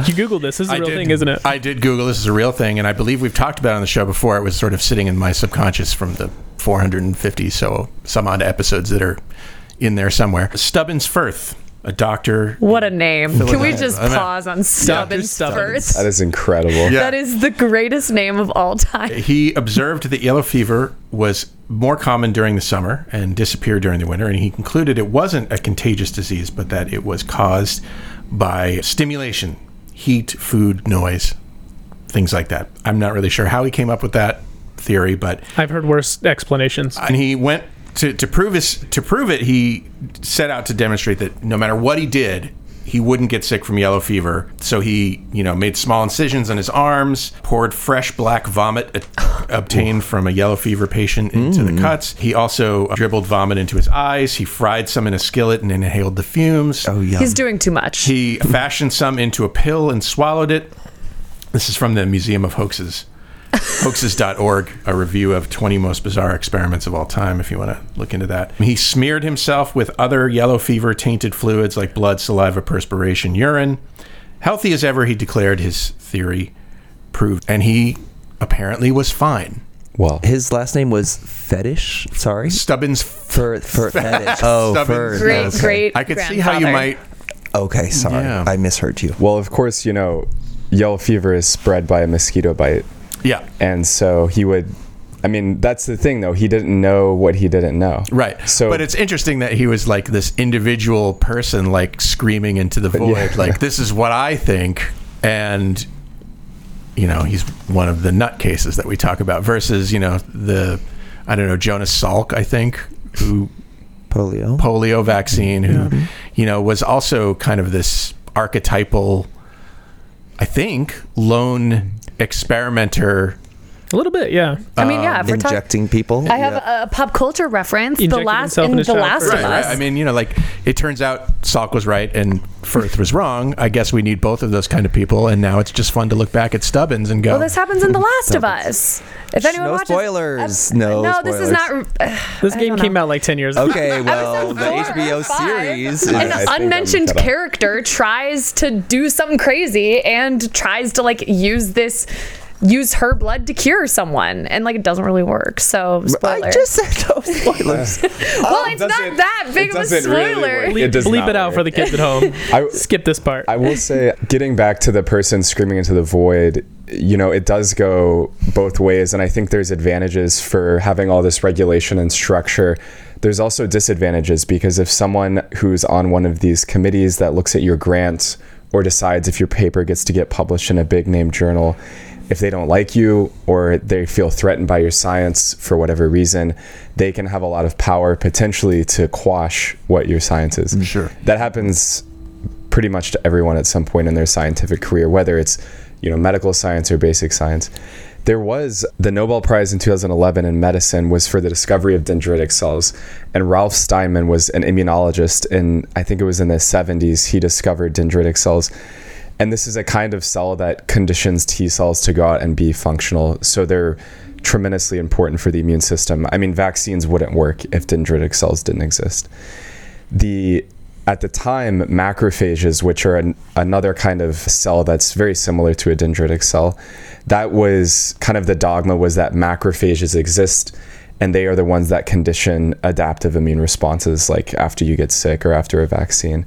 You Googled this. This is a I real did- thing, isn't it? I did Google. This is a real thing, and I believe we've talked about it on the show before. It was sort of sitting in my subconscious from the 450 so some odd episodes that are in there somewhere. Stubbins Ffirth, a doctor. What a name. Can we just I mean- pause on Stubbins Ffirth? That is incredible. Yeah. That is the greatest name of all time. He observed that yellow fever was more common during the summer and disappeared during the winter, and he concluded it wasn't a contagious disease, but that it was caused by stimulation, heat, food, noise, things like that. I'm not really sure how he came up with that theory, but I've heard worse explanations. and he went to, to prove his to prove it. He set out to demonstrate that no matter what he did, he wouldn't get sick from yellow fever. So he, you know, made small incisions on his arms, poured fresh black vomit (laughs) obtained from a yellow fever patient into the mm. cuts. He also dribbled vomit into his eyes. He fried some in a skillet and inhaled the fumes. Oh yeah. He's doing too much. He fashioned some into a pill and swallowed it. This is from the Museum of Hoaxes. Hoaxes.org, a review of 20 most bizarre experiments of all time, if you want to look into that. He smeared himself with other yellow fever tainted fluids like blood, saliva, perspiration, urine. Healthy as ever, he declared his theory proved, and he apparently was fine. Well, His last name was Fetish. Sorry, Stubbins. for for (laughs) fetish. Oh, Stubbins. for Great, okay. great. I could see how you might. Okay, sorry, Yeah. I misheard you. well, of course, you know, yellow fever is spread by a mosquito bite. Yeah. And so he would, I mean, that's the thing though. He didn't know what he didn't know. Right. So, but it's interesting that he was like this individual person, like screaming into the void, Yeah. like this is what I think, and you know he's one of the nutcases that we talk about. Versus you know the I don't know Jonas Salk, I think, who Polio. polio vaccine, who you know was also kind of this archetypal, I think, lone experimenter. A little bit, yeah. I mean, yeah, if we're talking. Injecting people. I have Yeah. a, a pop culture reference. the Injected last himself in in The Last first. of Right, Us. right. I mean, you know, like it turns out Salk was right and Ffirth was wrong. I guess we need both of those kind of people, and now it's just fun to look back at Stubbins and go. well, this happens in The (laughs) Last of Us. If anyone no watches, spoilers. Uh, no. no, this is spoilers. not. (sighs) This game came out like 10 years ago. Okay, (laughs) well, the HBO five. series. An I think I'm unmentioned character tries to do something crazy and tries to like use this use her blood to cure someone and like it doesn't really work so spoiler I just said no (laughs) spoilers. well um, it's not doesn't- that big of a doesn't really spoiler work. Bleep It does bleep not it out work. for the kids at (laughs) home. I- Skip this part. I will say, getting back to the person screaming into the void, you know, it does go both ways. And I think there's advantages for having all this regulation and structure. There's also disadvantages because if someone who's on one of these committees that looks at your grants or decides if your paper gets to get published in a big name journal, if they don't like you or they feel threatened by your science for whatever reason, they can have a lot of power potentially to quash what your science is. Mm-hmm. Sure. That happens pretty much to everyone at some point in their scientific career, whether it's you know medical science or basic science. There was the Nobel Prize in 2011 in medicine was for the discovery of dendritic cells, and Ralph Steinman was an immunologist, and I think it was in the 70s he discovered dendritic cells. And this is a kind of cell that conditions T cells to go out and be functional. So they're tremendously important for the immune system. I mean, vaccines wouldn't work if dendritic cells didn't exist the at the time macrophages which are an, another kind of cell that's very similar to a dendritic cell that was kind of the dogma was that macrophages exist and they are the ones that condition adaptive immune responses like after you get sick or after a vaccine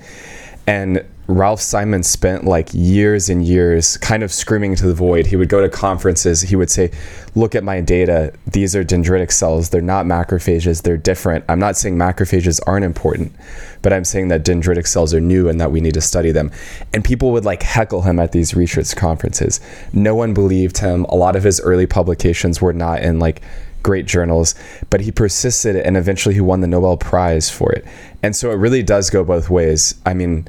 and Ralph Steinman spent like years and years kind of screaming to the void. He would go to conferences. He would say, Look at my data. These are dendritic cells. They're not macrophages. They're different. I'm not saying macrophages aren't important, but I'm saying that dendritic cells are new and that we need to study them. And people would like heckle him at these research conferences. No one believed him. A lot of his early publications were not in like great journals, but he persisted and eventually he won the Nobel Prize for it. And so it really does go both ways. I mean,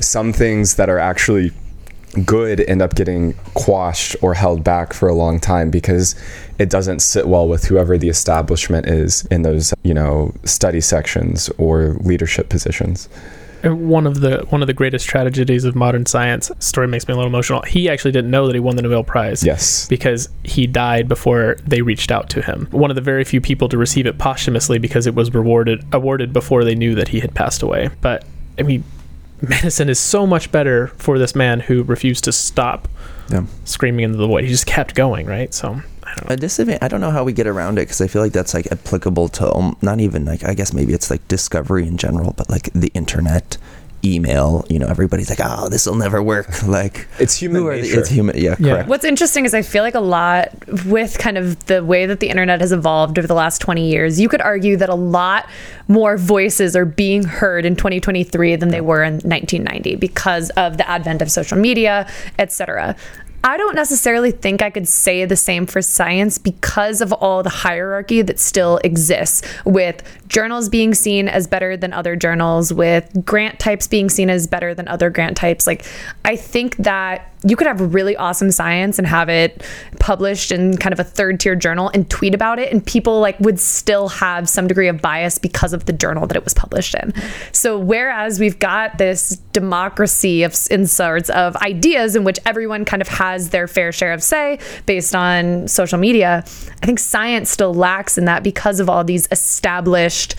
some things that are actually good end up getting quashed or held back for a long time because it doesn't sit well with whoever the establishment is in those, you know, study sections or leadership positions. One of the one of the greatest tragedies of modern science story makes me a little emotional. He actually didn't know that he won the Nobel Prize. Yes. Because he died before they reached out to him. One of the very few people to receive it posthumously because it was rewarded awarded before they knew that he had passed away. But I mean medicine is so much better for this man who refused to stop Yeah. screaming into the void. He just kept going, right? So A disadvantage. I don't know how we get around it because I feel like that's like applicable to um, not even like I guess maybe it's like discovery in general, but like the internet, email. You know, everybody's like, oh, this will never work. (laughs) Like It's human who the- nature. it's human. Yeah, Yeah. correct. What's interesting is I feel like a lot with kind of the way that the internet has evolved over the last 20 years, you could argue that a lot more voices are being heard in 2023 than they were in 1990 because of the advent of social media, etc. I don't necessarily think I could say the same for science because of all the hierarchy that still exists with journals being seen as better than other journals, with grant types being seen as better than other grant types. Like, I think that you could have really awesome science and have it published in kind of a third tier journal and tweet about it and people like would still have some degree of bias because of the journal that it was published in. So whereas we've got this democracy of in sorts of ideas in which everyone kind of has their fair share of say based on social media, I think science still lacks in that because of all these established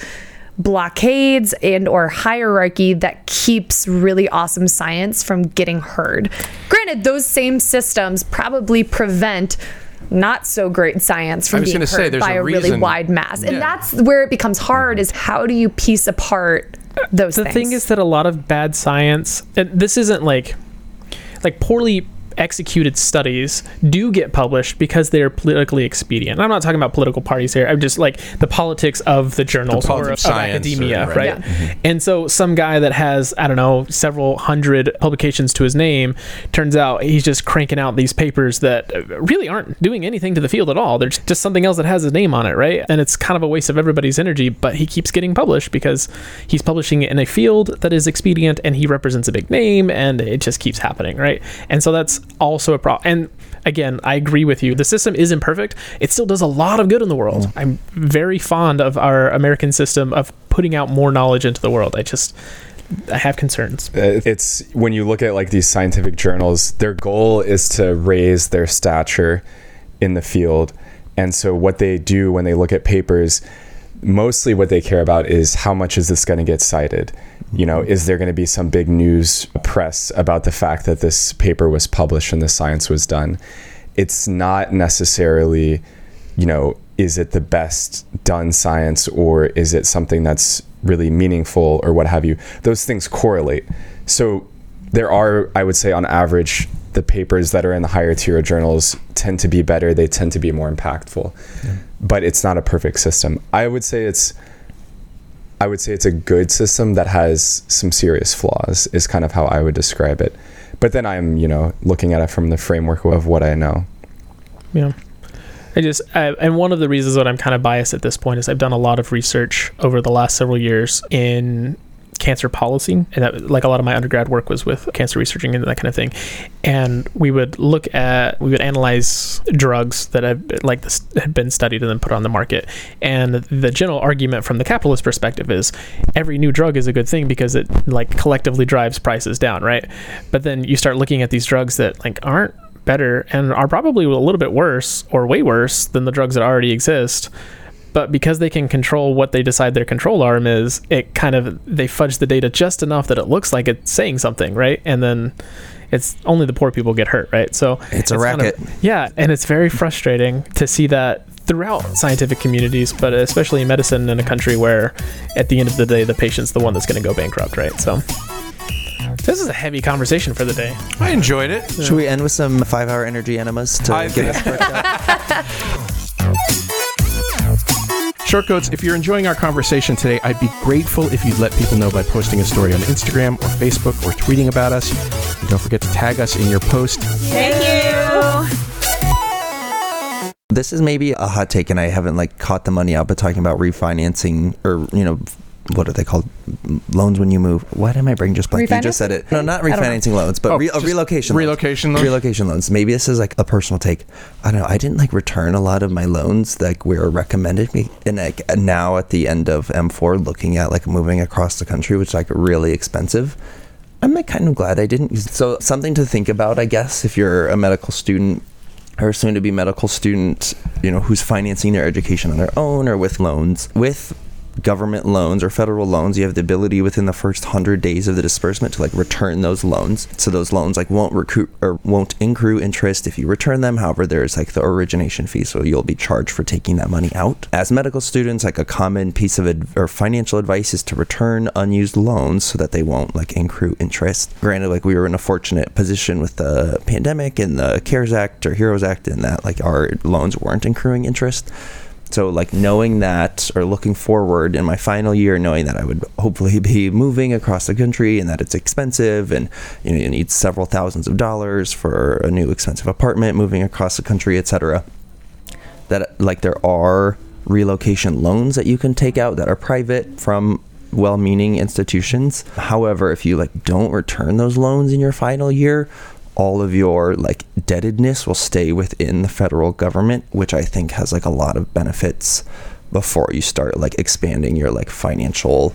blockades and or hierarchy that keeps really awesome science from getting heard. Granted, those same systems probably prevent not so great science from being gonna say, heard there's by a a, really wide mass. And Yeah. that's where it becomes hard is how do you piece apart those the things? thing is that a lot of bad science and this isn't like like poorly executed studies do get published because they're politically expedient. I'm not talking about political parties here. I'm just like the politics of the journals politics or of of academia, or- right? Yeah. Mm-hmm. And so some guy that has I don't know several hundred publications to his name turns out he's just cranking out these papers that really aren't doing anything to the field at all. They're just something else that has his name on it, right? And it's kind of a waste of everybody's energy, but he keeps getting published because he's publishing it in a field that is expedient and he represents a big name and it just keeps happening, right? And so that's also a problem. And again, I agree with you. The system is imperfect. It still does a lot of good in the world. I'm very fond of our American system of putting out more knowledge into the world. I just I have concerns. Uh, It's when you look at like these scientific journals, their goal is to raise their stature in the field. And so what they do when they look at papers, mostly what they care about is how much is this going to get cited? You know, is there going to be some big news press about the fact that this paper was published and the science was done? It's not necessarily, you know, is it the best done science or is it something that's really meaningful or what have you? Those things correlate. So there are, I would say, on average, the papers that are in the higher tier journals tend to be better. They tend to be more impactful, but it's not a perfect system. I would say it's, I would say it's a good system that has some serious flaws. Is kind of how I would describe it. But then I'm, you know, looking at it from the framework of what I know. Yeah. I just, I, and one of the reasons that I'm kind of biased at this point is I've done a lot of research over the last several years in cancer policy, and that, like a lot of my undergrad work was with cancer researching and that kind of thing. And we would look at, we would analyze drugs that have like this had been studied and then put on the market. And the general argument from the capitalist perspective is every new drug is a good thing because it like collectively drives prices down, right? But then you start looking at these drugs that like aren't better and are probably a little bit worse or way worse than the drugs that already exist. But because they can control what they decide their control arm is, it kind of they fudge the data just enough that it looks like it's saying something, right? And then it's only the poor people get hurt, right? So It's a kind of- racket. yeah, and it's very frustrating to see that throughout scientific communities, but especially in medicine in a country where, at the end of the day, the patient's the one that's going to go bankrupt, right? So, this is a heavy conversation for the day. I enjoyed it. Should we end with some five hour energy enemas to I get us perked up? (laughs) Shortcoats, if you're enjoying our conversation today, I'd be grateful if you'd let people know by posting a story on Instagram or Facebook or tweeting about us. And don't forget to tag us in your post. Thank you. This is maybe a hot take, and I haven't like caught the money out, but talking about refinancing or you know. What are they called? Loans when you move. Why did my brain just blank? You just said it. No, not I don't know. refinancing loans, but Oh, re- uh, just relocation. loans. relocation loans? Relocation loans. Maybe this is like a personal take. I don't know. I didn't like return a lot of my loans that were recommended me, and like now at the end of M4, looking at like moving across the country, which is like really expensive. I'm like kind of glad I didn't. So something to think about, I guess, if you're a medical student or soon to be medical student, you know, who's financing their education on their own or with loans. With government loans or federal loans, you have the ability within the first 100 days of the disbursement to like return those loans. So those loans like won't recruit or won't accrue interest if you return them. However, there's like the origination fee, so you'll be charged for taking that money out. As medical students, like a common piece of ad- or financial advice is to return unused loans so that they won't like accrue interest. Granted, like we were in a fortunate position with the pandemic and the CARES Act or HEROES Act, in that like our loans weren't accruing interest. So like knowing that or looking forward in my final year, knowing that I would hopefully be moving across the country and that it's expensive and you know you need several thousands of dollars for a new expensive apartment moving across the country, etc. That like there are relocation loans that you can take out that are private from well-meaning institutions. However, if you like don't return those loans in your final year, all of your like indebtedness will stay within the federal government, which I think has like a lot of benefits before you start like expanding your like financial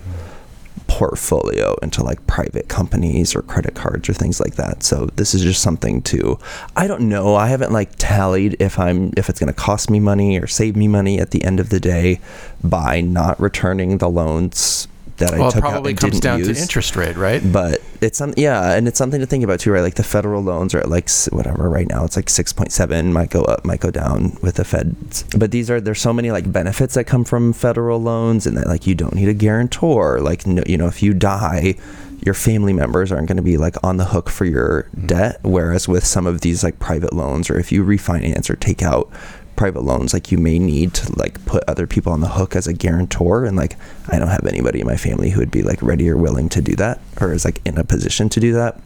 portfolio into like private companies or credit cards or things like that. So this is just something to I don't know. I haven't like tallied if I'm if it's going to cost me money or save me money at the end of the day by not returning the loans that I Well, it took probably out and comes didn't down use. to interest rate, right? But it's some yeah, and it's something to think about too, right? Like the federal loans are at like whatever right now. It's like six point seven, might go up, might go down with the feds. But these are there's so many like benefits that come from federal loans, and that like you don't need a guarantor. Like no, you know, if you die. Your family members aren't going to be like on the hook for your mm. debt, whereas with some of these like private loans, or if you refinance or take out private loans like you may need to like put other people on the hook as a guarantor and like i don't have anybody in my family who would be like ready or willing to do that or is like in a position to do that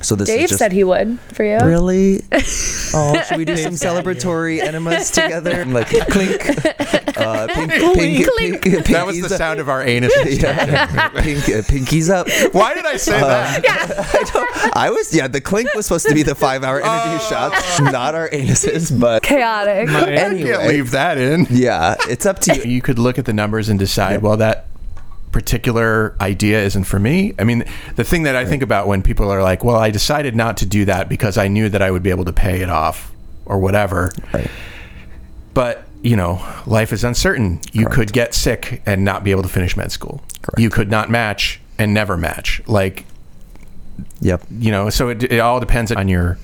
so this Dave is just said he would for you. really (laughs) oh should we do some celebratory enemas (laughs) together like clink (laughs) uh pink, pink, Clink. pink, That was the pinkies up. sound of our anus. yeah. pink, uh, pinkies up Why did I say that? I, don't, I was yeah the clink was supposed to be the five hour energy shots not our anuses but Chaotic. I can't leave that in. yeah it's up to you You could look at the numbers and decide, well, that particular idea isn't for me. I mean, the thing that I think about when people are like, well, I decided not to do that because I knew that I would be able to pay it off or whatever. Right. But, you know, life is uncertain. You could get sick and not be able to finish med school. Correct. You could not match and never match. Like, yep you know, so it, it all depends on your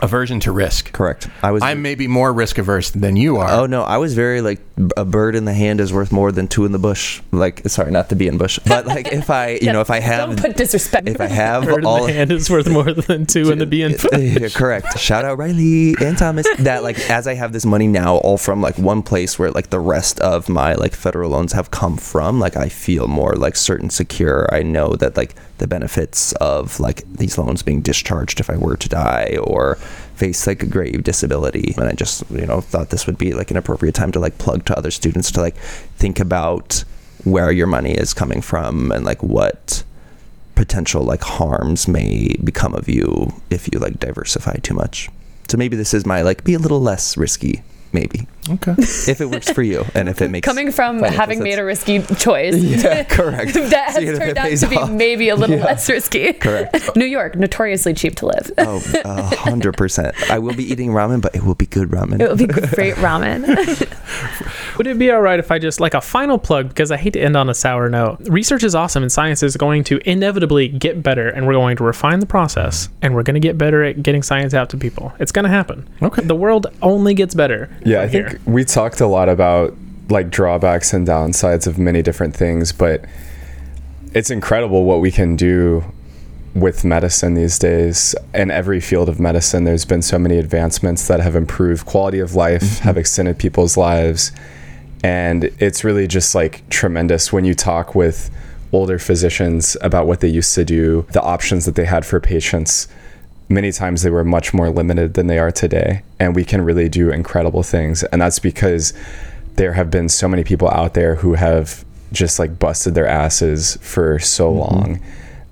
aversion to risk. correct i was I'm maybe more risk averse than you are. Oh no, I was very like a bird in the hand is worth more than two in the bush. Like, sorry, not to be in bush, but like if I, you (laughs) know, if I have, Don't put disrespect. if I have Bird in all, the hand is worth more than two in the B and (laughs) Yeah, correct. Shout out Riley and Thomas. That like as I have this money now, all from like one place where like the rest of my like federal loans have come from. Like I feel more like certain secure. I know that like the benefits of like these loans being discharged if I were to die or face like a grave disability. And I just you know thought this would be like an appropriate time to like plug to other students to like think about where your money is coming from and like what potential like harms may become of you if you like diversify too much. So maybe this is my like be a little less risky, maybe Okay. if it works for you and if it makes Coming from having sense. made a risky choice. (laughs) Yeah, (laughs) correct. that has if turned out to be off. maybe a little Yeah. less risky. Correct. (laughs) New York, notoriously cheap to live. Oh, a hundred percent. I will be eating ramen, but it will be good ramen. It will be great ramen. Would it be all right if I just like a final plug because I hate to end on a sour note? Research is awesome and science is going to inevitably get better and we're going to refine the process and we're going to get better at getting science out to people. It's going to happen. Okay. The world only gets better. Yeah, I from think here. we talked a lot about like drawbacks and downsides of many different things, but it's incredible what we can do with medicine these days. In every field of medicine, there's been so many advancements that have improved quality of life, mm-hmm. have extended people's lives. And it's really just like tremendous when you talk with older physicians about what they used to do, the options that they had for patients. Many times they were much more limited than they are today. And we can really do incredible things. And that's because there have been so many people out there who have just like busted their asses for so long.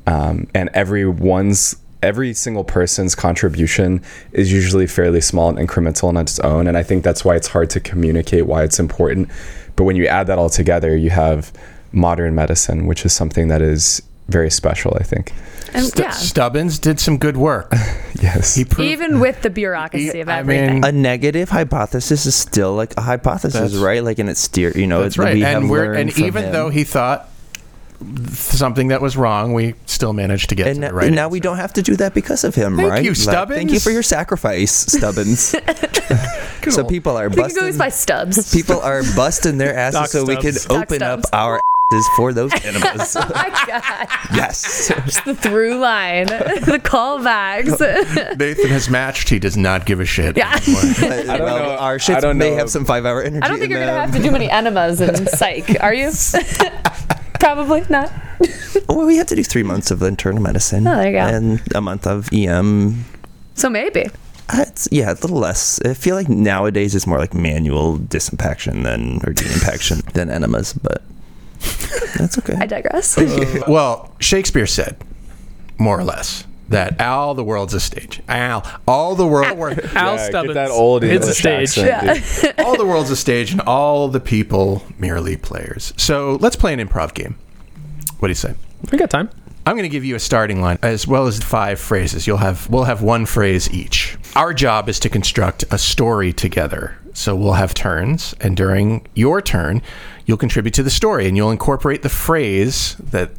Um, and everyone's every single person's contribution is usually fairly small and incremental on its own and i think that's why it's hard to communicate why it's important but when you add that all together you have modern medicine which is something that is very special i think And St- yeah, Stubbins did some good work. (laughs) yes He proved even with the bureaucracy of everything. I everything. mean- a negative hypothesis is still like a hypothesis, right? Like, and it's steer. You know, That's it- right. we have And we're and even him. though he thought something that was wrong, we still managed to get and to now, the right. and now we don't have to do that because of him, right? Thank right? you, Like, thank you for your sacrifice, Stubbins. (laughs) so people are we can go busting. by Stubbs. People are busting their asses Doc so we can Doc open up our asses for those (laughs) enemas. oh my god, yes. just the through line, (laughs) the callbacks. Nathen has matched. He does not give a shit. yeah. I don't well, know- Our I shits don't may know have some five-hour energy. I don't think in you're gonna have to do many enemas in psych, are you? Probably not. (laughs) Well, we have to do three months of internal medicine. Oh, there you go. And a month of EM. So maybe. Uh, It's, yeah, a little less. I feel like nowadays it's more like manual disimpaction than or deimpaction (laughs) than enemas, but that's okay. I digress. (laughs) Well, Shakespeare said, more or less, that all the world's a stage. Al, all the world, Al Yeah, Stubbins. get that old it's a stage. accent, dude. (laughs) all the world's a stage, and all the people merely players. So let's play an improv game. What do you say? We got time. I'm going to give you a starting line as well as five phrases. You'll have we'll have one phrase each. Our job is to construct a story together. So we'll have turns and during your turn, you'll contribute to the story and you'll incorporate the phrase that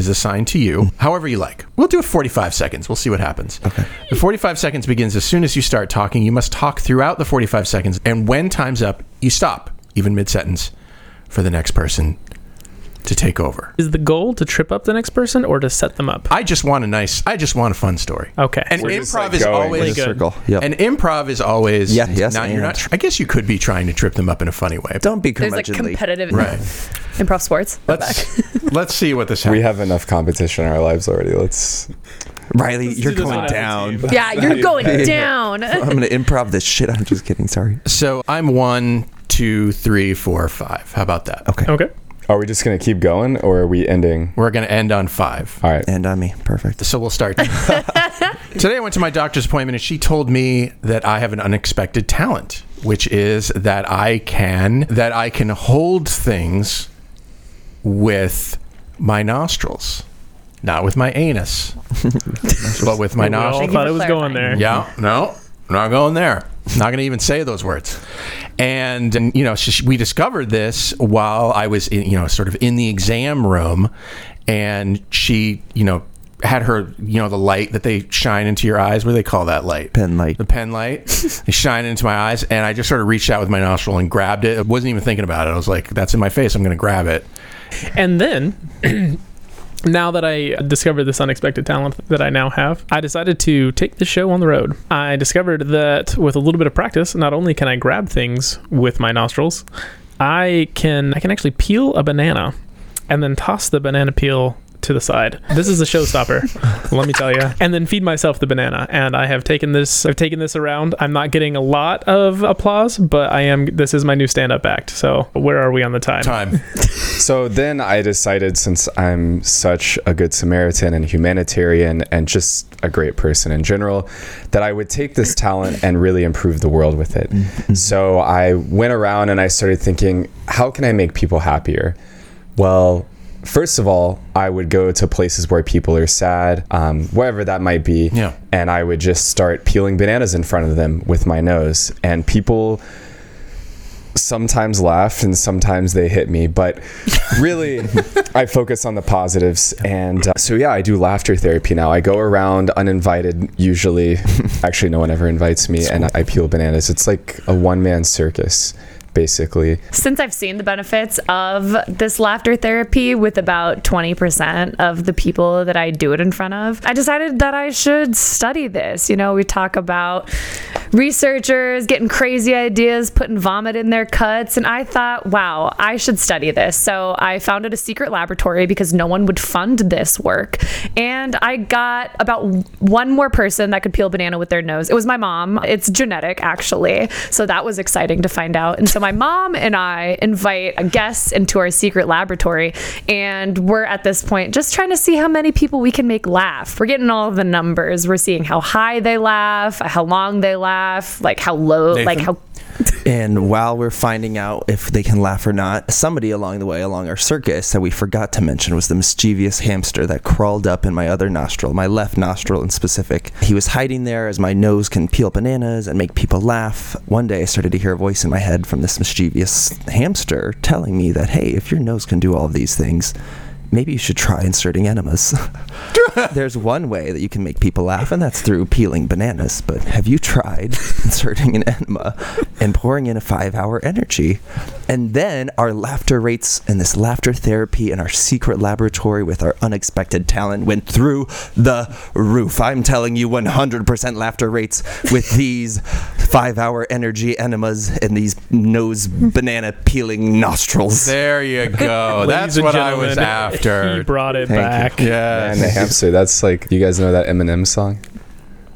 is assigned to you hmm. however you like. We'll do it 45 seconds. We'll see what happens. Okay. The 45 seconds begins as soon as you start talking. You must talk throughout the 45 seconds and when time's up, you stop even mid-sentence for the next person to take over. Is the goal to trip up the next person or to set them up? I just want a nice. I just want a fun story. Okay. And We're improv just, like, is always Really good. Circle. Yep. And improv is always. Yeah, yes, Not, you're not. I guess you could be trying to trip them up in a funny way. Don't be There's like competitive Right. (laughs) improv sports. Let's (laughs) let's see what this. we have enough competition in our lives already let's Riley, you're do going down. Yeah, (laughs) you're going down. I'm gonna improv this shit. I'm just kidding. Sorry. So I'm one, two, three, four, five. How about that? Okay. Okay. Are we just going to keep going or are we ending We're going to end on five. all right And on me. Perfect. So we'll start. (laughs) Today I went to my doctor's appointment and she told me that I have an unexpected talent, which is that I can that I can hold things with my nostrils, not with my anus, (laughs) but with my we all nostrils. you thought it was going there. Yeah, no, I'm not going there. Not going to even say those words. And, and you know, she, we discovered this while I was, in, you know, sort of in the exam room, and she, you know, had her, you know, the light that they shine into your eyes. What do they call that light? Pen light. The pen light. (laughs) they shine into my eyes, and I just sort of reached out with my nostril and grabbed it. I wasn't even thinking about it. I was like, "That's in my face. I'm going to grab it." And then, (clears throat) now that I discovered this unexpected talent that I now have, I decided to take the show on the road. I discovered that with a little bit of practice, not only can I grab things with my nostrils, I can I can actually peel a banana and then toss the banana peel to the side. This is a showstopper, (laughs) let me tell you. And then feed myself the banana. And I have taken this I've taken this around. I'm not getting a lot of applause, but I am this is my new stand-up act. So, where are we on the time? Time. (laughs) So then I decided, since I'm such a good Samaritan and humanitarian and just a great person in general, that I would take this talent and really improve the world with it. Mm-hmm. So I went around and I started thinking, how can I make people happier? Well, first of all, I would go to places where people are sad, um, wherever that might be, Yeah. and I would just start peeling bananas in front of them with my nose. And people sometimes laugh and sometimes they hit me, but (laughs) really I focus on the positives. And uh, so, yeah, I do laughter therapy now. I go around uninvited, usually. (laughs) Actually, no one ever invites me, and I peel bananas. It's like a one man circus. Basically, Since I've seen the benefits of this laughter therapy with about 20% of the people that I do it in front of, I decided that I should study this. You know, we talk about researchers getting crazy ideas, putting vomit in their cuts, and I thought, wow, I should study this. So I founded a secret laboratory because no one would fund this work. And I got about one more person that could peel a banana with their nose. It was my mom. It's genetic, actually. So that was exciting to find out. And so my mom and I invite guests into our secret laboratory, and we're at this point just trying to see how many people we can make laugh. We're getting all the numbers. We're seeing how high they laugh, how long they laugh, like how low, like how (laughs) And while we're finding out if they can laugh or not, somebody along the way, along our circus, that we forgot to mention was the mischievous hamster that crawled up in my other nostril, my left nostril in specific. He was hiding there as my nose can peel bananas and make people laugh. One day I started to hear a voice in my head from this mischievous hamster telling me that, hey, if your nose can do all of these things, maybe you should try inserting enemas. (laughs) There's one way that you can make people laugh, and that's through peeling bananas. But have you tried (laughs) inserting an enema and pouring in a five hour energy? And then our laughter rates and this laughter therapy in our secret laboratory with our unexpected talent went through the roof. I'm telling you, 100% laughter rates with (laughs) these five hour energy enemas and these nose banana peeling nostrils. There you go. That's what I was gentlemen, after. He brought it Thank back. Yeah. and the hamster, that's like, you guys know that Eminem song?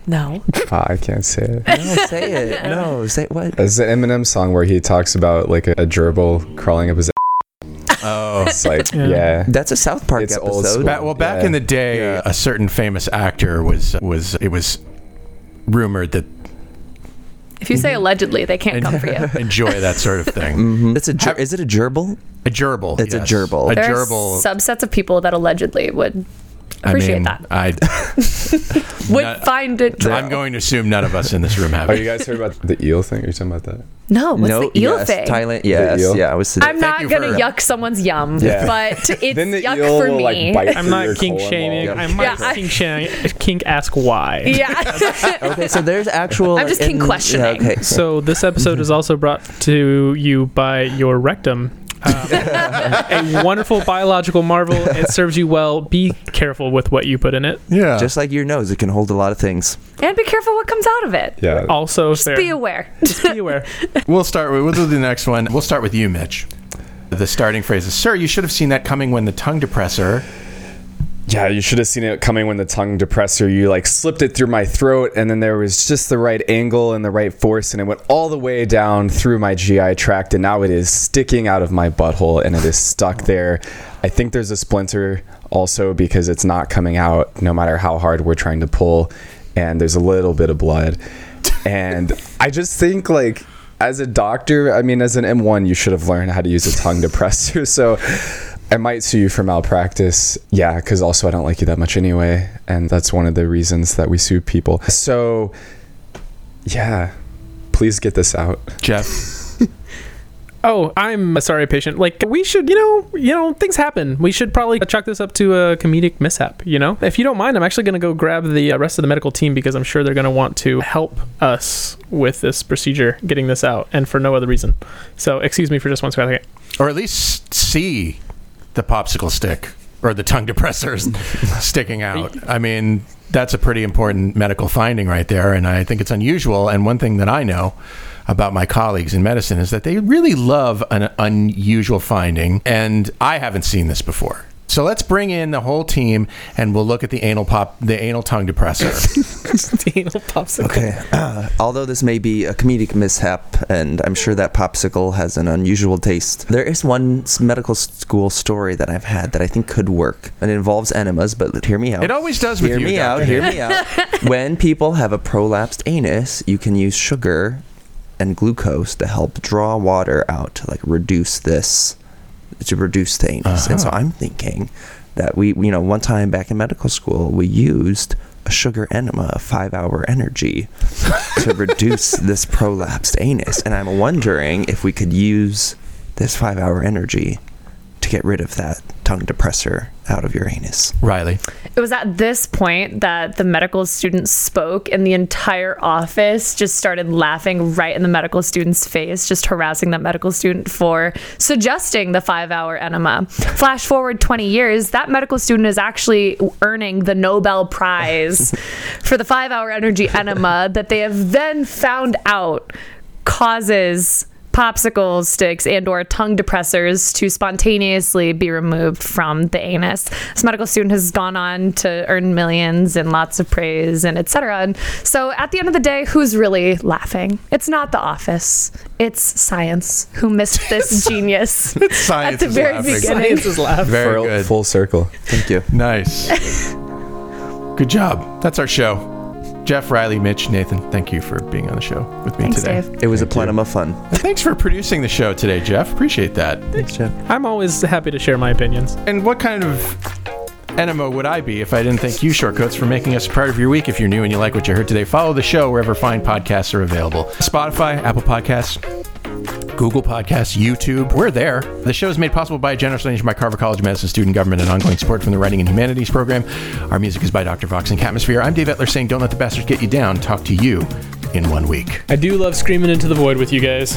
no. Ah, I can't say it. No, say it. No, say what? It's an Eminem song where he talks about like a, a gerbil crawling up his Oh. It's like, Yeah. yeah. That's a South Park It's episode. school. Ba- well, back Yeah. in the day, Yeah. a certain famous actor was was it was rumored that If you say allegedly, they can't come for you. (laughs) enjoy that sort of thing. Mhm. It's a ger- is it a gerbil? A gerbil. It's a yes. gerbil. A There gerbil. are subsets of people that allegedly would I appreciate mean, that. I, (laughs) Would not- find it. I'm going to assume none of us in this room have Oh, you guys heard about the eel thing? Are you talking about that? No, what's no, the eel yes, thing? Thailand. Yes, eel? yeah. I was. I'm not gonna for- yuck someone's yum, (laughs) Yeah. but it's (laughs) Then the yuck eel for will, like, me. bite I'm not your kink shaming. wall. I might Yeah, I- kink shame. Kink ask why. yeah. okay, so there's actual. I'm just in- kink questioning. Yeah, okay. So this episode is also brought to you by your rectum. Uh, a wonderful biological marvel. It serves you well. Be careful with what you put in it. Yeah. Just like your nose, it can hold a lot of things. and be careful what comes out of it. Yeah. Also, Just there. be aware. Just be aware. (laughs) We'll start with we'll do the next one. We'll start with you, Mitch. The starting phrase is, "Sir, you should have seen that coming when the tongue depressor." Yeah, you should have seen it coming when the tongue depressor, you like slipped it through my throat, and then there was just the right angle and the right force, and it went all the way down through my GI tract, and now it is sticking out of my butthole and it is stuck there. I think there's a splinter also because it's not coming out no matter how hard we're trying to pull, and there's a little bit of blood. And I just think, like, as a doctor, I mean, as an M1, you should have learned how to use a tongue depressor. (laughs) So I might sue you for malpractice. Yeah, because also I don't like you that much anyway. And that's one of the reasons that we sue people. So, yeah, please get this out. Jeff. (laughs) Oh, I'm a sorry patient. Like we should, you know, you know, things happen. We should probably chalk this up to a comedic mishap. You know, if you don't mind, I'm actually going to go grab the uh, rest of the medical team because I'm sure they're going to want to help us with this procedure, getting this out, and for no other reason. So, excuse me for just one second. or at least see the popsicle stick or the tongue depressors (laughs) sticking out. I mean, that's a pretty important medical finding right there, and I think it's unusual. And one thing that I know about my colleagues in medicine is that they really love an unusual finding, and I haven't seen this before. So let's bring in the whole team, and we'll look at the anal pop, the anal tongue depressor. (laughs) Anal popsicle. Okay. Uh, although this may be a comedic mishap, and I'm sure that popsicle has an unusual taste, there is one medical school story that I've had that I think could work. And it involves enemas, but hear me out. it always does with hear you. me out. Dr. Hear me out. (laughs) when people have a prolapsed anus, you can use sugar and glucose to help draw water out to like reduce this, to reduce the anus. And so Uh-huh. I'm thinking that we, you know, one time back in medical school, we used a sugar enema, a five-hour energy, to (laughs) reduce this prolapsed anus. And I'm wondering if we could use this five hour energy get rid of that tongue depressor out of your anus. Riley. It was at this point that the medical student spoke, and the entire office just started laughing right in the medical student's face, just harassing that medical student for suggesting the five hour enema. Flash forward 20 years, that medical student is actually earning the Nobel Prize (laughs) for the five hour energy enema that they have then found out causes popsicle sticks and or tongue depressors to spontaneously be removed from the anus. This medical student has gone on to earn millions and lots of praise and etc. And so at the end of the day, who's really laughing? It's not the office. It's science who missed this (laughs) genius (laughs) Science at the is very laughing. beginning. Science is laughing. Very full, good. full circle. Thank you. Nice. good job. That's our show. Jeff, Riley, Mitch, Nathen, thank you for being on the show with me Thanks, today. Dave. It was a plenum of fun. And thanks for producing the show today, Jeff. Appreciate that. Thanks, Jeff. I'm always happy to share my opinions. And what kind of enema would I be if I didn't thank you, Shortcoats, for making us a part of your week? If you're new and you like what you heard today, follow the show wherever fine podcasts are available Spotify, Apple Podcasts, Google Podcasts, YouTube. We're there. The show is made possible by a generous donation by Carver College of Medicine student government and ongoing support from the Writing and Humanities program. Our music is by Dr. Vox and Catmosphere. I'm Dave Etler saying, don't let the bastards get you down. Talk to you in one week. I do love screaming into the void with you guys.